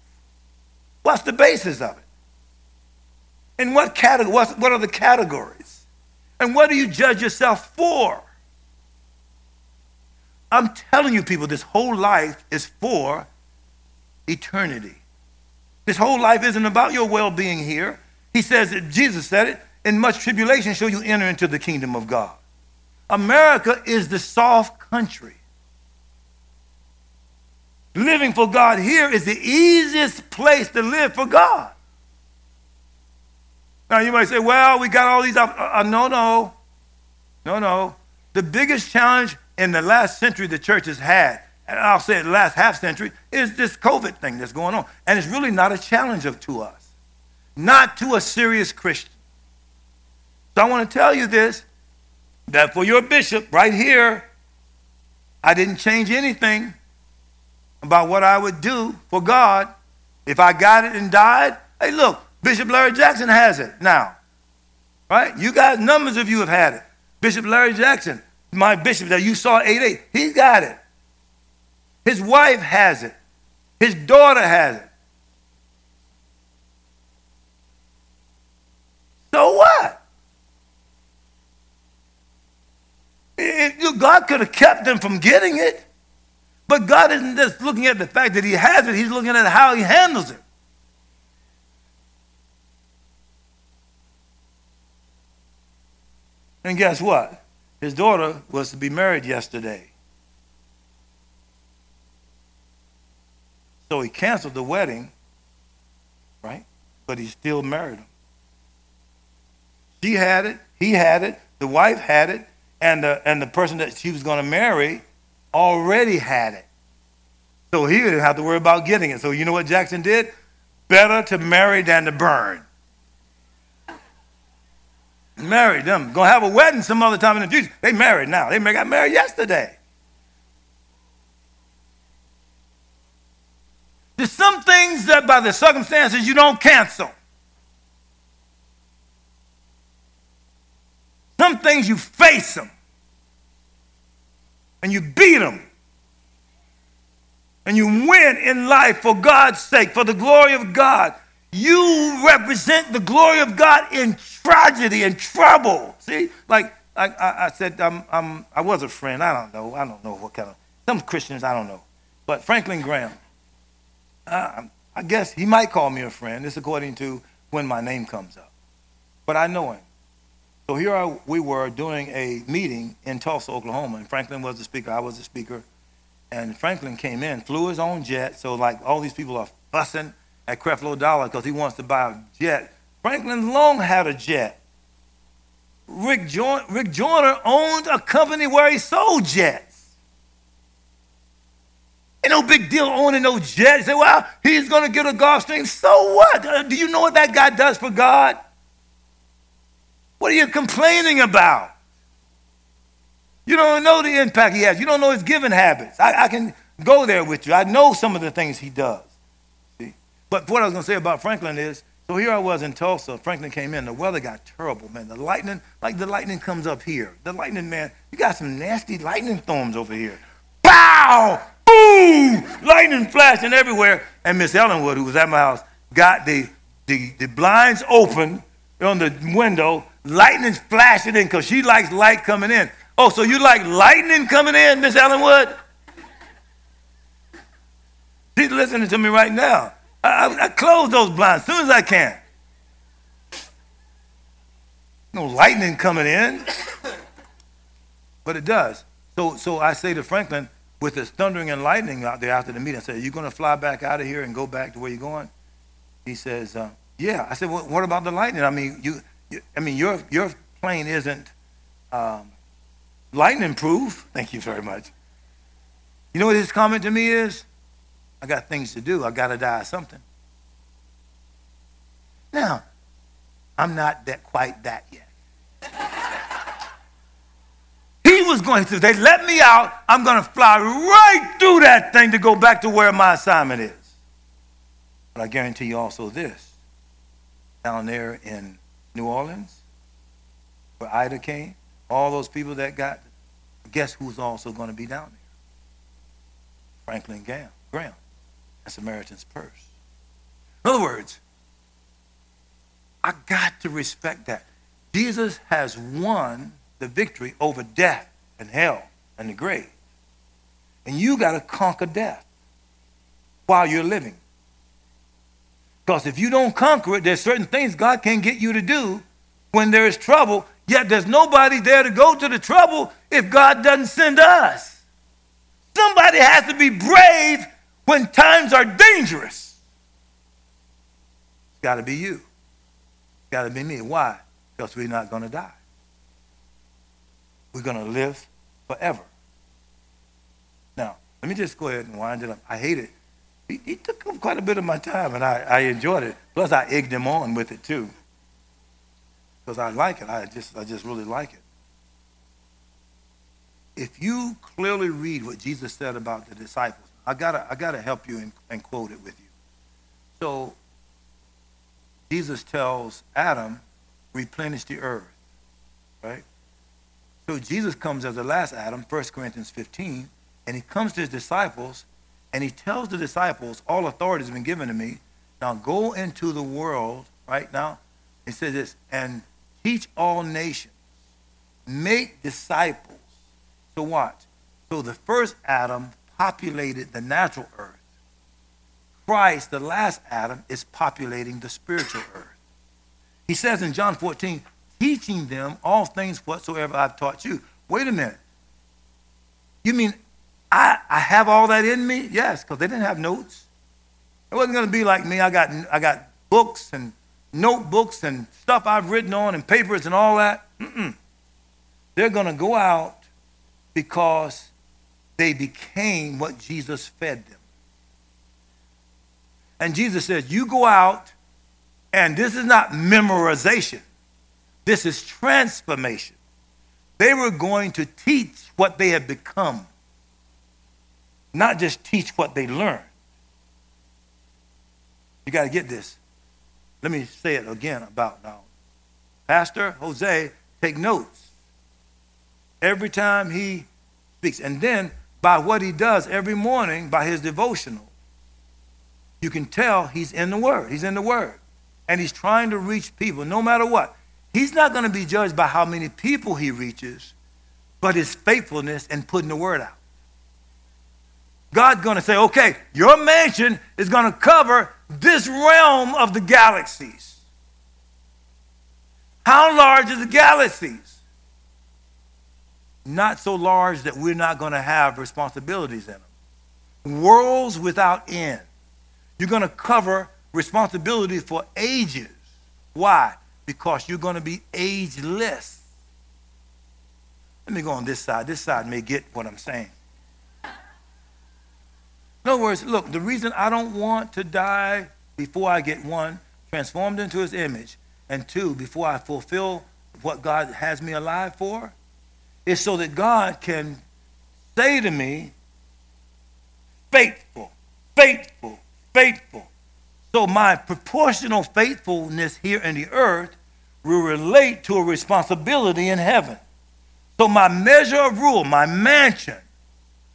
What's the basis of it? And what category, what are the categories? And what do you judge yourself for? I'm telling you, people, this whole life is for eternity. This whole life isn't about your well being here. He says, that Jesus said it, in much tribulation shall you enter into the kingdom of God. America is the soft country. Living for God here is the easiest place to live for God. Now you might say, well, we got all these. Uh, uh, no, no. No, no. The biggest challenge in the last century the church has had and I'll say the last half century, is this COVID thing that's going on. And it's really not a challenge of, to us, not to a serious Christian. So I want to tell you this that for your bishop right here, I didn't change anything about what I would do for God If I got it and died, hey, look, Bishop Larry Jackson has it now. Right? You guys, numbers of you have had it. Bishop Larry Jackson, my bishop that you saw 8 8, he's got it. His wife has it. His daughter has it. So what? It, God could have kept them from getting it. But God isn't just looking at the fact that he has it, he's looking at how he handles it. And guess what? His daughter was to be married yesterday. So he canceled the wedding, right? But he still married him. She had it, he had it, the wife had it, and the, and the person that she was going to marry already had it. So he didn't have to worry about getting it. So you know what Jackson did? Better to marry than to burn. Married them. Gonna have a wedding some other time in the future. They married now. They got married yesterday. There's some things that by the circumstances you don't cancel. Some things you face them and you beat them and you win in life for God's sake, for the glory of God. You represent the glory of God in tragedy and trouble. See, like I, I, said, I'm, I'm, I was a friend. I don't know. I don't know what kind of some Christians. I don't know, but Franklin Graham. I guess he might call me a friend. This according to when my name comes up, but I know him. So here I, we were doing a meeting in Tulsa, Oklahoma, and Franklin was the speaker. I was the speaker, and Franklin came in, flew his own jet. So like all these people are fussing at Creflo Dollar because he wants to buy a jet. Franklin long had a jet. Rick, jo- Rick Joyner owned a company where he sold jets. Ain't no big deal owning no jet. Say, well, he's going to get a Gulfstream. So what? Uh, do you know what that guy does for God? What are you complaining about? You don't know the impact he has. You don't know his giving habits. I, I can go there with you. I know some of the things he does. See? But what I was going to say about Franklin is, so here I was in Tulsa. Franklin came in. The weather got terrible, man. The lightning, like the lightning comes up here. The lightning, man, you got some nasty lightning storms over here. Pow! Boom! Lightning flashing everywhere. And Miss Ellenwood, who was at my house, got the, the, the blinds open on the window lightning's flashing in because she likes light coming in. Oh, so you like lightning coming in, Miss Ellenwood? She's listening to me right now. I, I, I close those blinds as soon as I can. No lightning coming in. but it does. So, so I say to Franklin, with this thundering and lightning out there after the meeting, I said, Are you going to fly back out of here and go back to where you're going? He says, uh, Yeah. I said, well, What about the lightning? I mean, you, I mean, your, your plane isn't um, lightning proof. Thank you very much. You know what his comment to me is? I got things to do. I got to die something. Now, I'm not that quite that yet. was going to, they let me out. I'm going to fly right through that thing to go back to where my assignment is. But I guarantee you also this down there in New Orleans, where Ida came, all those people that got, guess who's also going to be down there? Franklin Graham, Graham, and Samaritan's Purse. In other words, I got to respect that. Jesus has won the victory over death and hell and the grave. And you got to conquer death while you're living. Because if you don't conquer it, there's certain things God can't get you to do when there is trouble, yet there's nobody there to go to the trouble if God doesn't send us. Somebody has to be brave when times are dangerous. It's got to be you. It's got to be me. Why? Because we're not going to die. We're going to live forever. Now, let me just go ahead and wind it up. I hate it he, he took up quite a bit of my time, and I, I enjoyed it. Plus, I egged him on with it too, because I like it. I just, I just really like it. If you clearly read what Jesus said about the disciples, I gotta, I gotta help you and, and quote it with you. So Jesus tells Adam, replenish the earth, right? So Jesus comes as the last Adam, 1 Corinthians 15, and he comes to his disciples and he tells the disciples, All authority has been given to me. Now go into the world, right now. He says this, and teach all nations, make disciples. So watch. So the first Adam populated the natural earth. Christ, the last Adam, is populating the spiritual earth. He says in John 14, teaching them all things whatsoever I've taught you. Wait a minute. You mean I, I have all that in me? Yes, because they didn't have notes. It wasn't going to be like me. I got, I got books and notebooks and stuff I've written on and papers and all that. Mm-mm. They're going to go out because they became what Jesus fed them. And Jesus said, You go out, and this is not memorization, this is transformation. They were going to teach what they had become, not just teach what they learned. You got to get this. Let me say it again about now. Pastor Jose, take notes every time he speaks. And then by what he does every morning, by his devotional, you can tell he's in the Word. He's in the Word. And he's trying to reach people no matter what. He's not going to be judged by how many people he reaches, but his faithfulness in putting the Word out. God's going to say, okay, your mansion is going to cover this realm of the galaxies. How large are the galaxies? Not so large that we're not going to have responsibilities in them. Worlds without end. You're going to cover responsibility for ages. Why? Because you're going to be ageless. Let me go on this side. This side may get what I'm saying. In other words, look, the reason I don't want to die before I get one, transformed into his image, and two, before I fulfill what God has me alive for, is so that God can say to me, faithful, faithful, faithful. So my proportional faithfulness here in the earth will relate to a responsibility in heaven. So my measure of rule, my mansion,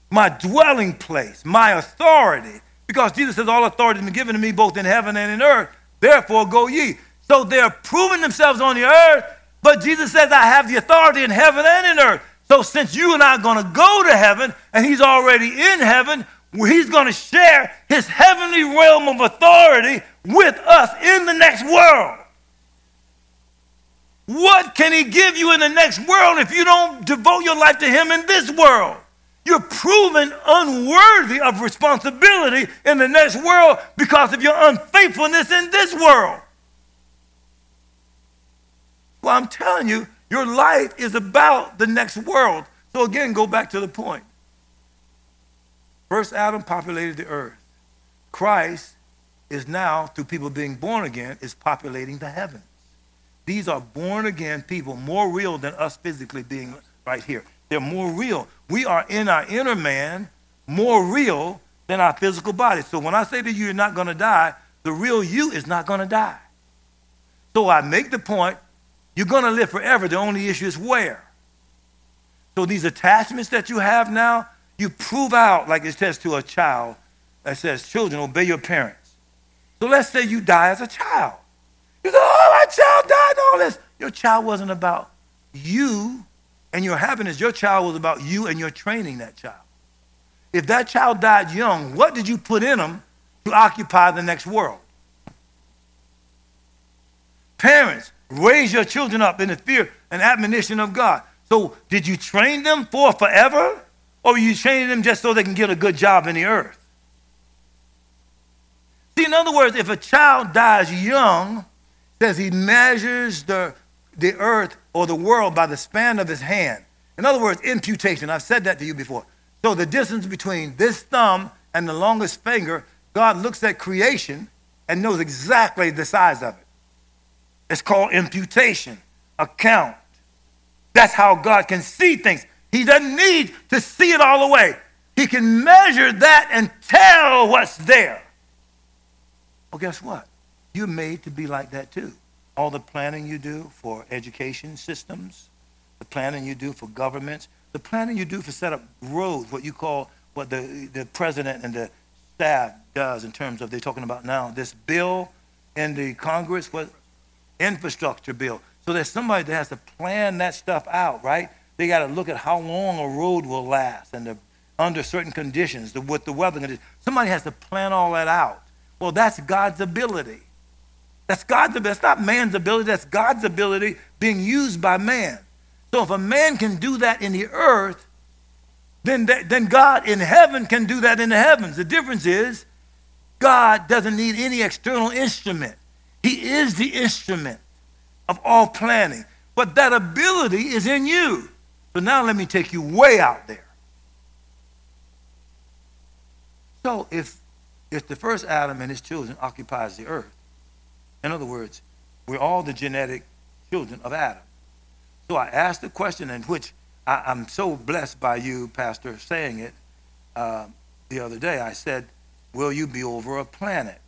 my dwelling place, my authority, because Jesus says, All authority has been given to me both in heaven and in earth, therefore go ye. So they're proving themselves on the earth, but Jesus says, I have the authority in heaven and in earth. So since you and I are going to go to heaven, and he's already in heaven, he's going to share his heavenly realm of authority with us in the next world. What can he give you in the next world if you don't devote your life to him in this world? You're proven unworthy of responsibility in the next world because of your unfaithfulness in this world. Well, I'm telling you, your life is about the next world. So, again, go back to the point. First Adam populated the earth. Christ is now, through people being born again, is populating the heavens. These are born again people, more real than us physically being right here. They're more real. We are in our inner man more real than our physical body. So when I say to you, you're not going to die, the real you is not going to die. So I make the point, you're going to live forever. The only issue is where. So these attachments that you have now, you prove out, like it says to a child, that says, children, obey your parents. So let's say you die as a child. You say, oh, child died all this. Your child wasn't about you and your happiness. Your child was about you and your training that child. If that child died young, what did you put in them to occupy the next world? Parents, raise your children up in the fear and admonition of God. So, did you train them for forever? Or you training them just so they can get a good job in the earth? See, in other words, if a child dies young, says he measures the, the earth or the world by the span of his hand. In other words, imputation. I've said that to you before. So the distance between this thumb and the longest finger, God looks at creation and knows exactly the size of it. It's called imputation, account. That's how God can see things. He doesn't need to see it all the way. He can measure that and tell what's there. Well, guess what? You're made to be like that too. All the planning you do for education systems, the planning you do for governments, the planning you do for set up roads, what you call what the, the president and the staff does in terms of they're talking about now this bill in the Congress, what infrastructure bill. So there's somebody that has to plan that stuff out, right? They got to look at how long a road will last and the, under certain conditions, the, with the weather conditions. Somebody has to plan all that out. Well, that's God's ability. That's God's ability. That's not man's ability. That's God's ability being used by man. So if a man can do that in the earth, then, then God in heaven can do that in the heavens. The difference is God doesn't need any external instrument. He is the instrument of all planning. But that ability is in you. So now let me take you way out there. So if if the first Adam and his children occupies the earth, in other words, we're all the genetic children of Adam. So I asked the question in which I, am so blessed by you, Pastor, saying it uh, the other day. I said, Will you be over a planet?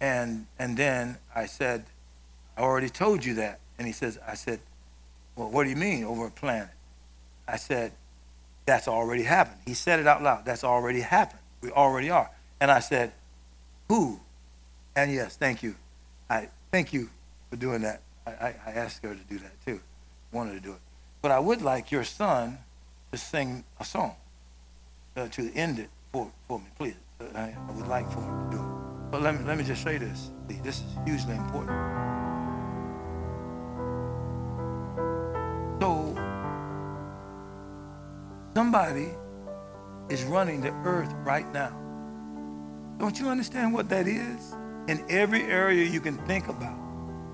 And, and then I said, I already told you that. And he says, I said, Well, what do you mean over a planet? I said, That's already happened. He said it out loud. That's already happened. We already are. And I said, Who? And yes, thank you. I thank you for doing that. I, I, I asked her to do that too. Wanted to do it. But I would like your son to sing a song uh, to end it for, for me, please. Uh, I, I, would like for him to do it. But let me, let me just say this. This is hugely important. So, somebody is running the earth right now. Don't you understand what that is? In every area you can think about,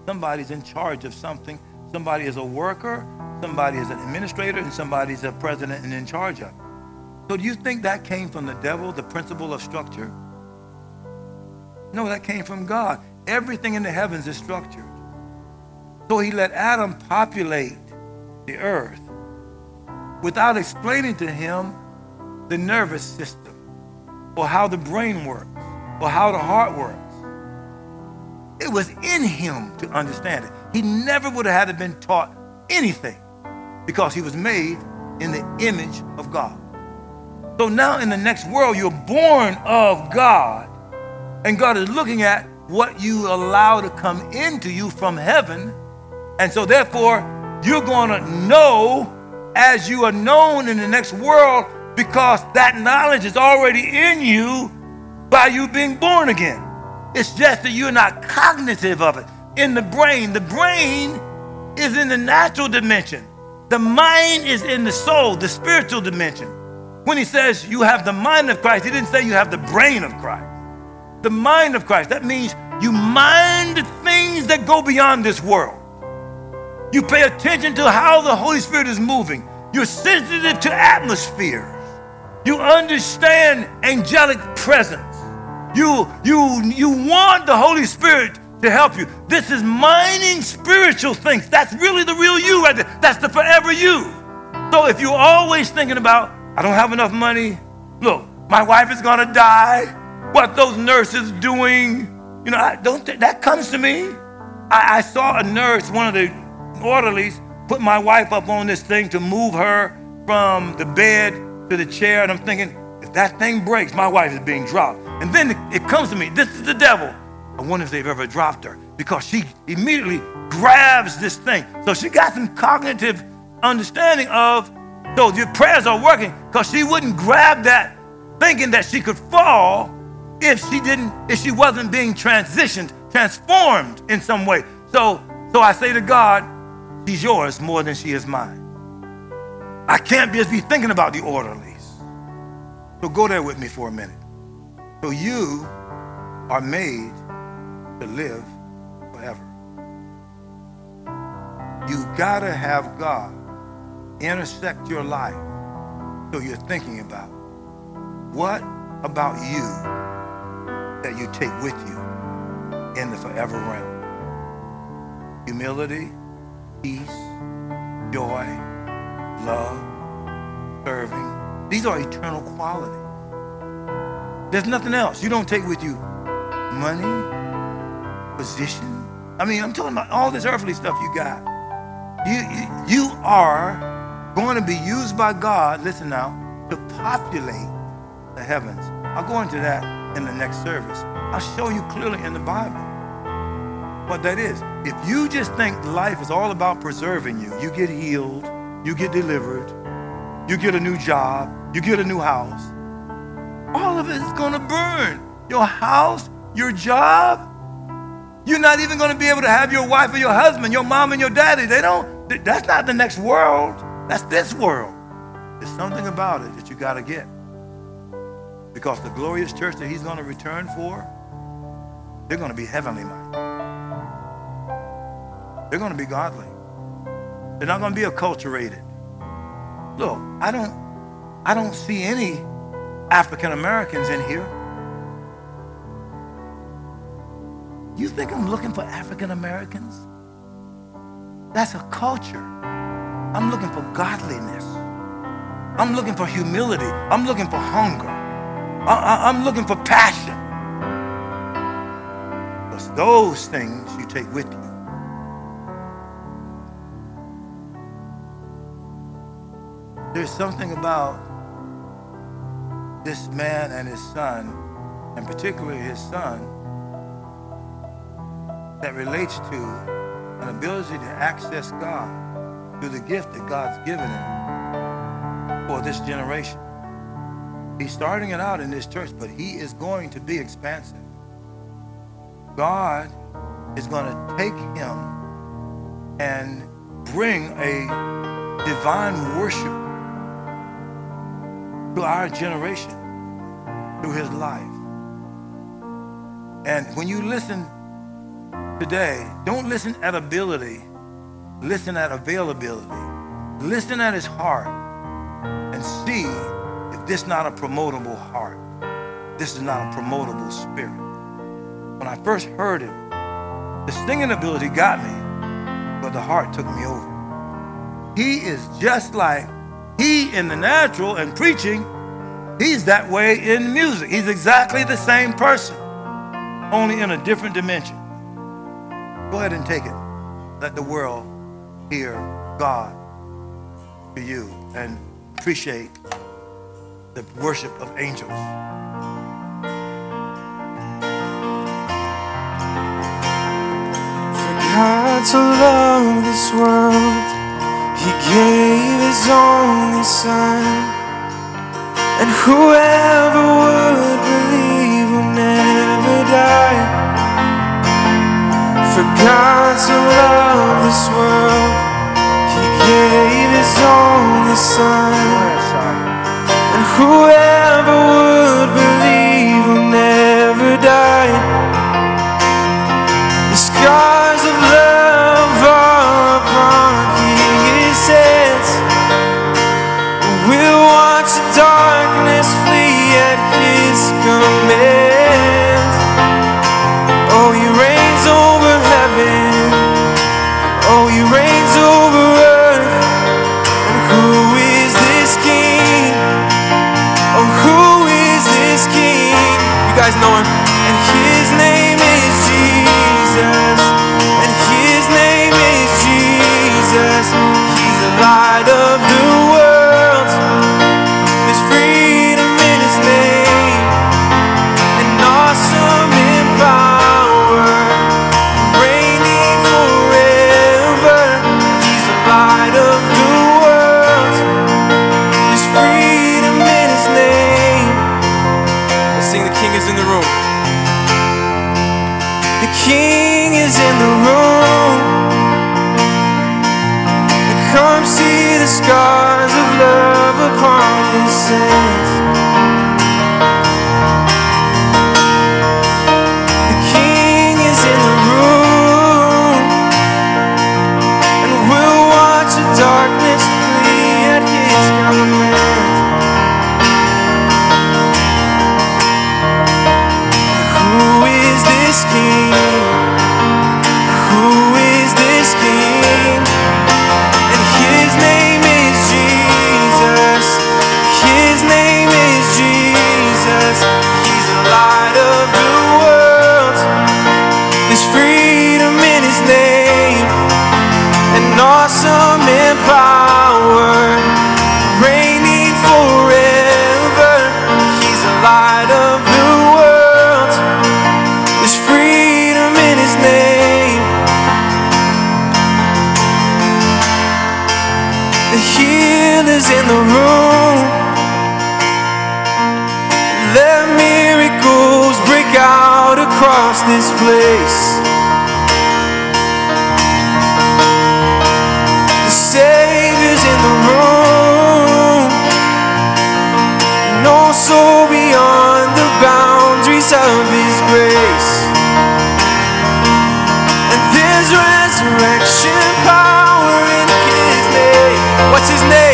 somebody's in charge of something. Somebody is a worker, somebody is an administrator, and somebody's a president and in charge of. So do you think that came from the devil, the principle of structure? No, that came from God. Everything in the heavens is structured. So he let Adam populate the earth without explaining to him the nervous system or how the brain works or how the heart works. It was in him to understand it. He never would have had to been taught anything because he was made in the image of God. So now in the next world, you're born of God, and God is looking at what you allow to come into you from heaven. And so, therefore, you're going to know as you are known in the next world because that knowledge is already in you by you being born again. It's just that you're not cognitive of it. In the brain, the brain is in the natural dimension. The mind is in the soul, the spiritual dimension. When he says you have the mind of Christ, he didn't say you have the brain of Christ. The mind of Christ, that means you mind things that go beyond this world. You pay attention to how the Holy Spirit is moving. You're sensitive to atmospheres. You understand angelic presence. You, you, you want the Holy Spirit to help you. This is mining spiritual things. That's really the real you right there. That's the forever you. So if you're always thinking about, I don't have enough money, look, my wife is gonna die, what those nurses doing, you know, I don't th- that comes to me. I, I saw a nurse, one of the orderlies, put my wife up on this thing to move her from the bed to the chair, and I'm thinking, if that thing breaks, my wife is being dropped. And then it comes to me, this is the devil. I wonder if they've ever dropped her because she immediately grabs this thing. So she got some cognitive understanding of, so your prayers are working because she wouldn't grab that thinking that she could fall if she didn't, if she wasn't being transitioned, transformed in some way. So, so I say to God, she's yours more than she is mine. I can't just be thinking about the orderlies. So go there with me for a minute. So you are made to live forever. You gotta have God intersect your life so you're thinking about what about you that you take with you in the forever realm. Humility, peace, joy, love, serving. These are eternal qualities. There's nothing else. You don't take with you money, position. I mean, I'm talking about all this earthly stuff you got. You, you, are going to be used by God, listen now, to populate the heavens. I'll go into that in the next service. I'll show you clearly in the Bible what that is. If you just think life is all about preserving you, you get healed, you get delivered, you get a new job, you get a new house, all of it is going to burn. Your house, your job. You're not even going to be able to have your wife or your husband, your mom and your daddy. They don't, that's not the next world. That's this world. There's something about it that you got to get. Because the glorious church that he's going to return for, they're going to be heavenly minded. They're going to be godly. They're not going to be acculturated. Look, I don't, I don't see any African Americans in here. You think I'm looking for African Americans? That's a culture. I'm looking for godliness. I'm looking for humility. I'm looking for hunger. I, am looking for passion. Because those things you take with you. There's something about this man and his son, and particularly his son, that relates to an ability to access God through the gift that God's given him for this generation. He's starting it out in this church, but he is going to be expansive. God is going to take him and bring a divine worship to our generation through his life. And when you listen today, don't listen at ability, listen at availability. Listen at his heart and see if this is not a promotable heart. This is not a promotable spirit. When I first heard it, the singing ability got me, but the heart took me over. He is just like he in the natural and preaching He's that way in music. He's exactly the same person, only in a different dimension. Go ahead and take it. Let the world hear God to you and appreciate the worship of angels. For God to love this world, He gave His only Son and whoever would believe will never die. For God so loved this world, He gave His only Son. And whoever would Soul beyond the boundaries of His grace. And there's resurrection power in His name. What's His name?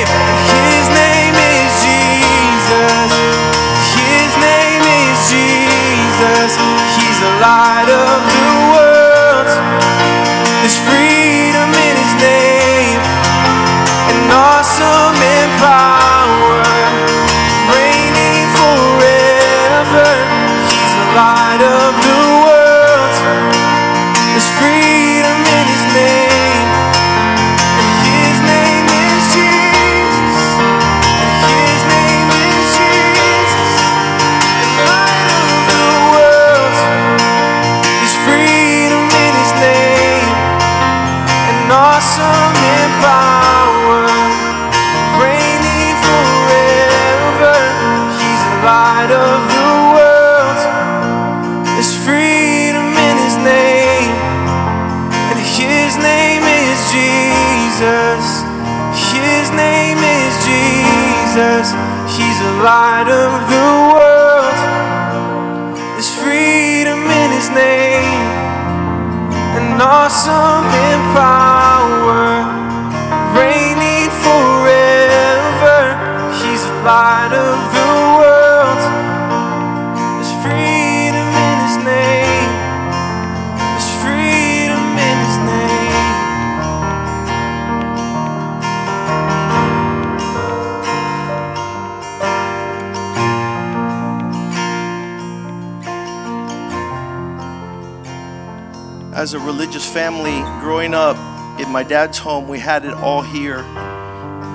Family growing up in my dad's home we had it all here.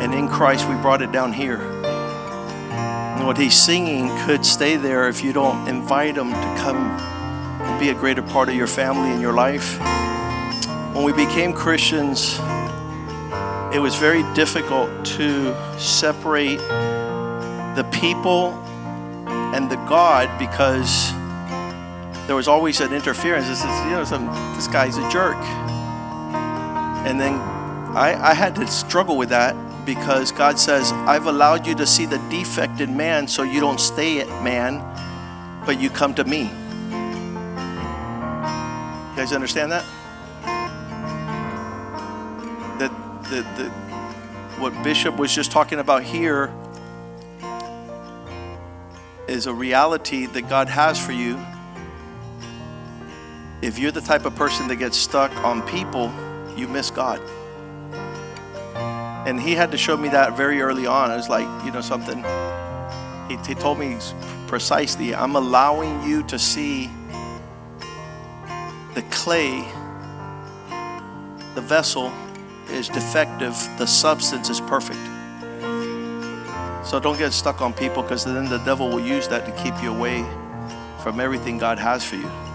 And in christ we brought it down here. And what he's singing could stay there if you don't invite him to come and be a greater part of your family and your life. When we became christians it was very difficult to separate the people and the god because there was always an interference. This is, you know, some, this guy's a jerk. And then I, I had to struggle with that because God says, I've allowed you to see the defect in man so you don't stay at man, but you come to me. You guys understand that? That, that, that what Bishop was just talking about here is a reality that God has for you if you're the type of person that gets stuck on people, you miss God. And he had to show me that very early on. It was like, you know, something. He, he told me precisely, I'm allowing you to see the clay, the vessel is defective, the substance is perfect. So don't get stuck on people because then the devil will use that to keep you away from everything God has for you.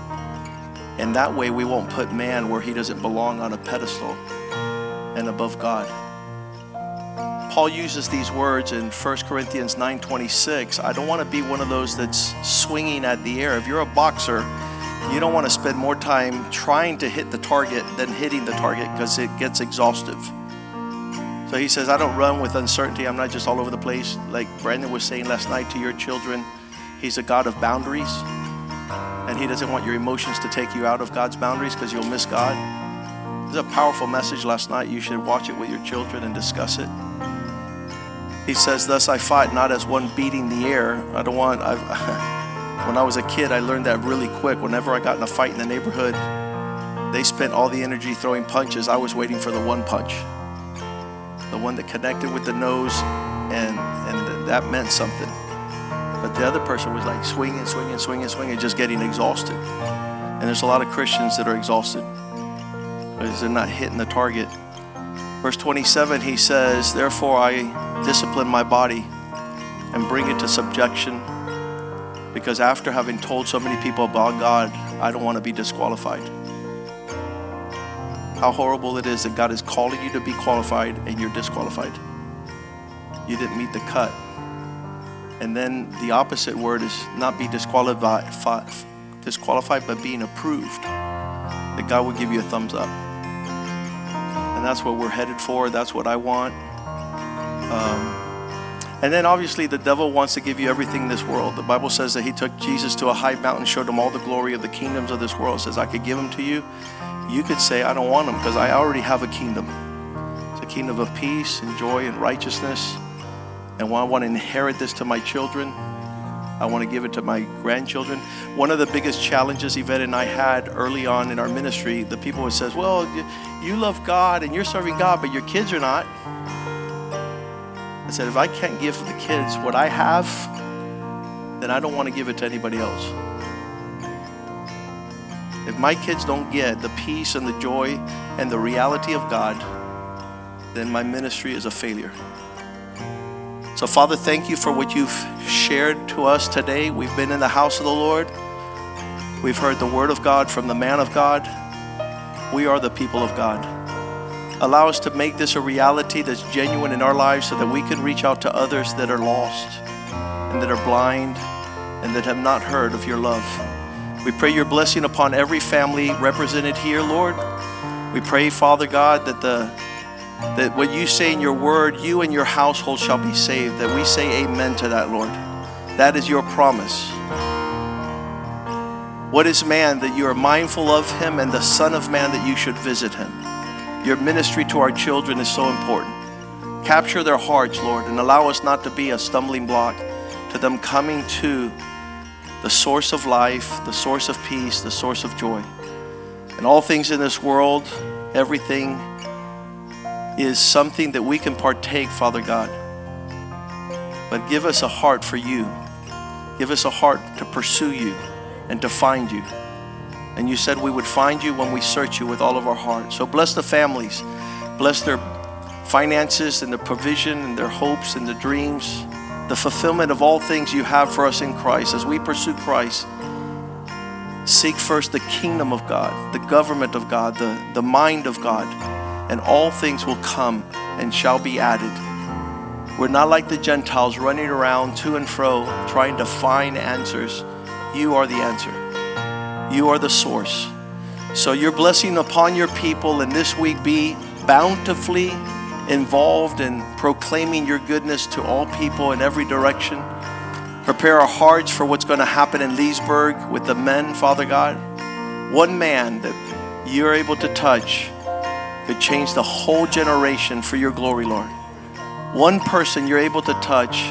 And that way we won't put man where he doesn't belong on a pedestal and above God. Paul uses these words in 1 Corinthians 9:26. I don't want to be one of those that's swinging at the air. If you're a boxer, you don't want to spend more time trying to hit the target than hitting the target because it gets exhaustive. So he says, I don't run with uncertainty. I'm not just all over the place. Like Brandon was saying last night to your children, he's a God of boundaries and He doesn't want your emotions to take you out of God's boundaries because you'll miss God. This is a powerful message last night. You should watch it with your children and discuss it. He says, Thus I fight not as one beating the air. I don't want, I've, when I was a kid, I learned that really quick. Whenever I got in a fight in the neighborhood, they spent all the energy throwing punches. I was waiting for the one punch, the one that connected with the nose, and, and that meant something. The other person was like swinging, swinging, swinging, swinging, just getting exhausted. And there's a lot of Christians that are exhausted because they're not hitting the target. Verse 27, he says, Therefore I discipline my body and bring it to subjection because after having told so many people about God, I don't want to be disqualified. How horrible it is that God is calling you to be qualified and you're disqualified. you didn't meet the cut. And then the opposite word is not be disqualified, disqualified but being approved. That God will give you a thumbs up. And that's what we're headed for. That's what I want. Um, and then obviously the devil wants to give you everything in this world. The Bible says that he took Jesus to a high mountain, showed him all the glory of the kingdoms of this world. Says, I could give them to you. You could say, I don't want them because I already have a kingdom. It's a kingdom of peace and joy and righteousness. And I want to inherit this to my children. I want to give it to my grandchildren. One of the biggest challenges Yvette and I had early on in our ministry, the people would say, Well, you love God and you're serving God, but your kids are not. I said, if I can't give the kids what I have, then I don't want to give it to anybody else. If my kids don't get the peace and the joy and the reality of God, then my ministry is a failure. So, Father, thank you for what you've shared to us today. We've been in the house of the Lord, we've heard the word of God from the man of God. We are the people of God. Allow us to make this a reality that's genuine in our lives so that we can reach out to others that are lost and that are blind and that have not heard of your love. We pray your blessing upon every family represented here, Lord. We pray, Father God, that the that what you say in your word, you and your household shall be saved. That we say amen to that, Lord. That is your promise. What is man that you are mindful of him, and the Son of Man that you should visit him? Your ministry to our children is so important. Capture their hearts, Lord, and allow us not to be a stumbling block to them coming to the source of life, the source of peace, the source of joy. And all things in this world, everything is something that we can partake, Father God. But give us a heart for you. Give us a heart to pursue you and to find you. And you said we would find you when we search you with all of our heart. So bless the families, bless their finances and the provision and their hopes and the dreams, the fulfillment of all things you have for us in Christ as we pursue Christ. Seek first the kingdom of God, the government of God, the, the mind of God, and all things will come and shall be added. We're not like the Gentiles running around to and fro trying to find answers. You are the answer. You are the source. So your blessing upon your people and this week be bountifully involved in proclaiming your goodness to all people in every direction. Prepare our hearts for what's going to happen in Leesburg with the men, Father God. One man that you're able to touch could change the whole generation for your glory, Lord. One person you're able to touch,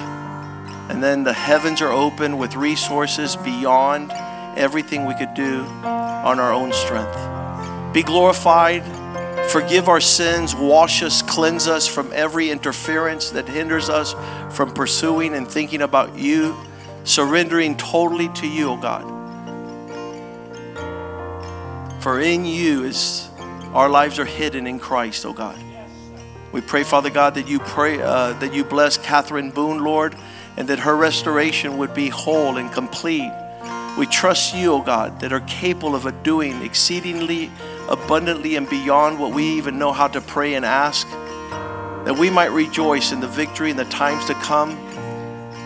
and then the heavens are open with resources beyond everything we could do on our own strength. Be glorified. Forgive our sins, wash us, cleanse us from every interference that hinders us from pursuing and thinking about you, surrendering totally to you, O God. For in you is our lives are hidden in Christ, O God. We pray, Father God, that you pray uh, that you bless Catherine Boone, Lord, and that her restoration would be whole and complete. We trust you, O God, that are capable of doing exceedingly abundantly and beyond what we even know how to pray and ask, that we might rejoice in the victory in the times to come.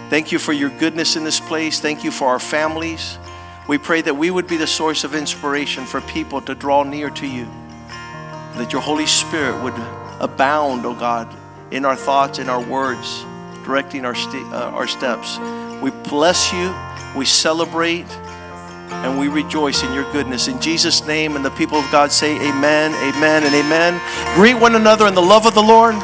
Thank you for your goodness in this place. Thank you for our families. We pray that we would be the source of inspiration for people to draw near to you, that your Holy Spirit would abound, O God, in our thoughts, in our words, directing our, st- uh, our steps. We bless you, we celebrate, and we rejoice in your goodness. In Jesus' name, and the people of God say, Amen, Amen, and Amen. Greet one another in the love of the Lord.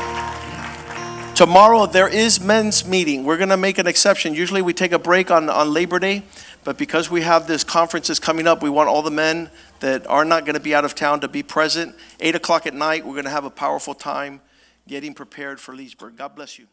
Tomorrow there is men's meeting. We're going to make an exception. Usually we take a break on, on Labor Day, but because we have this conferences coming up, we want all the men that are not going to be out of town to be present. Eight o'clock at night, we're going to have a powerful time getting prepared for Leesburg. God bless you.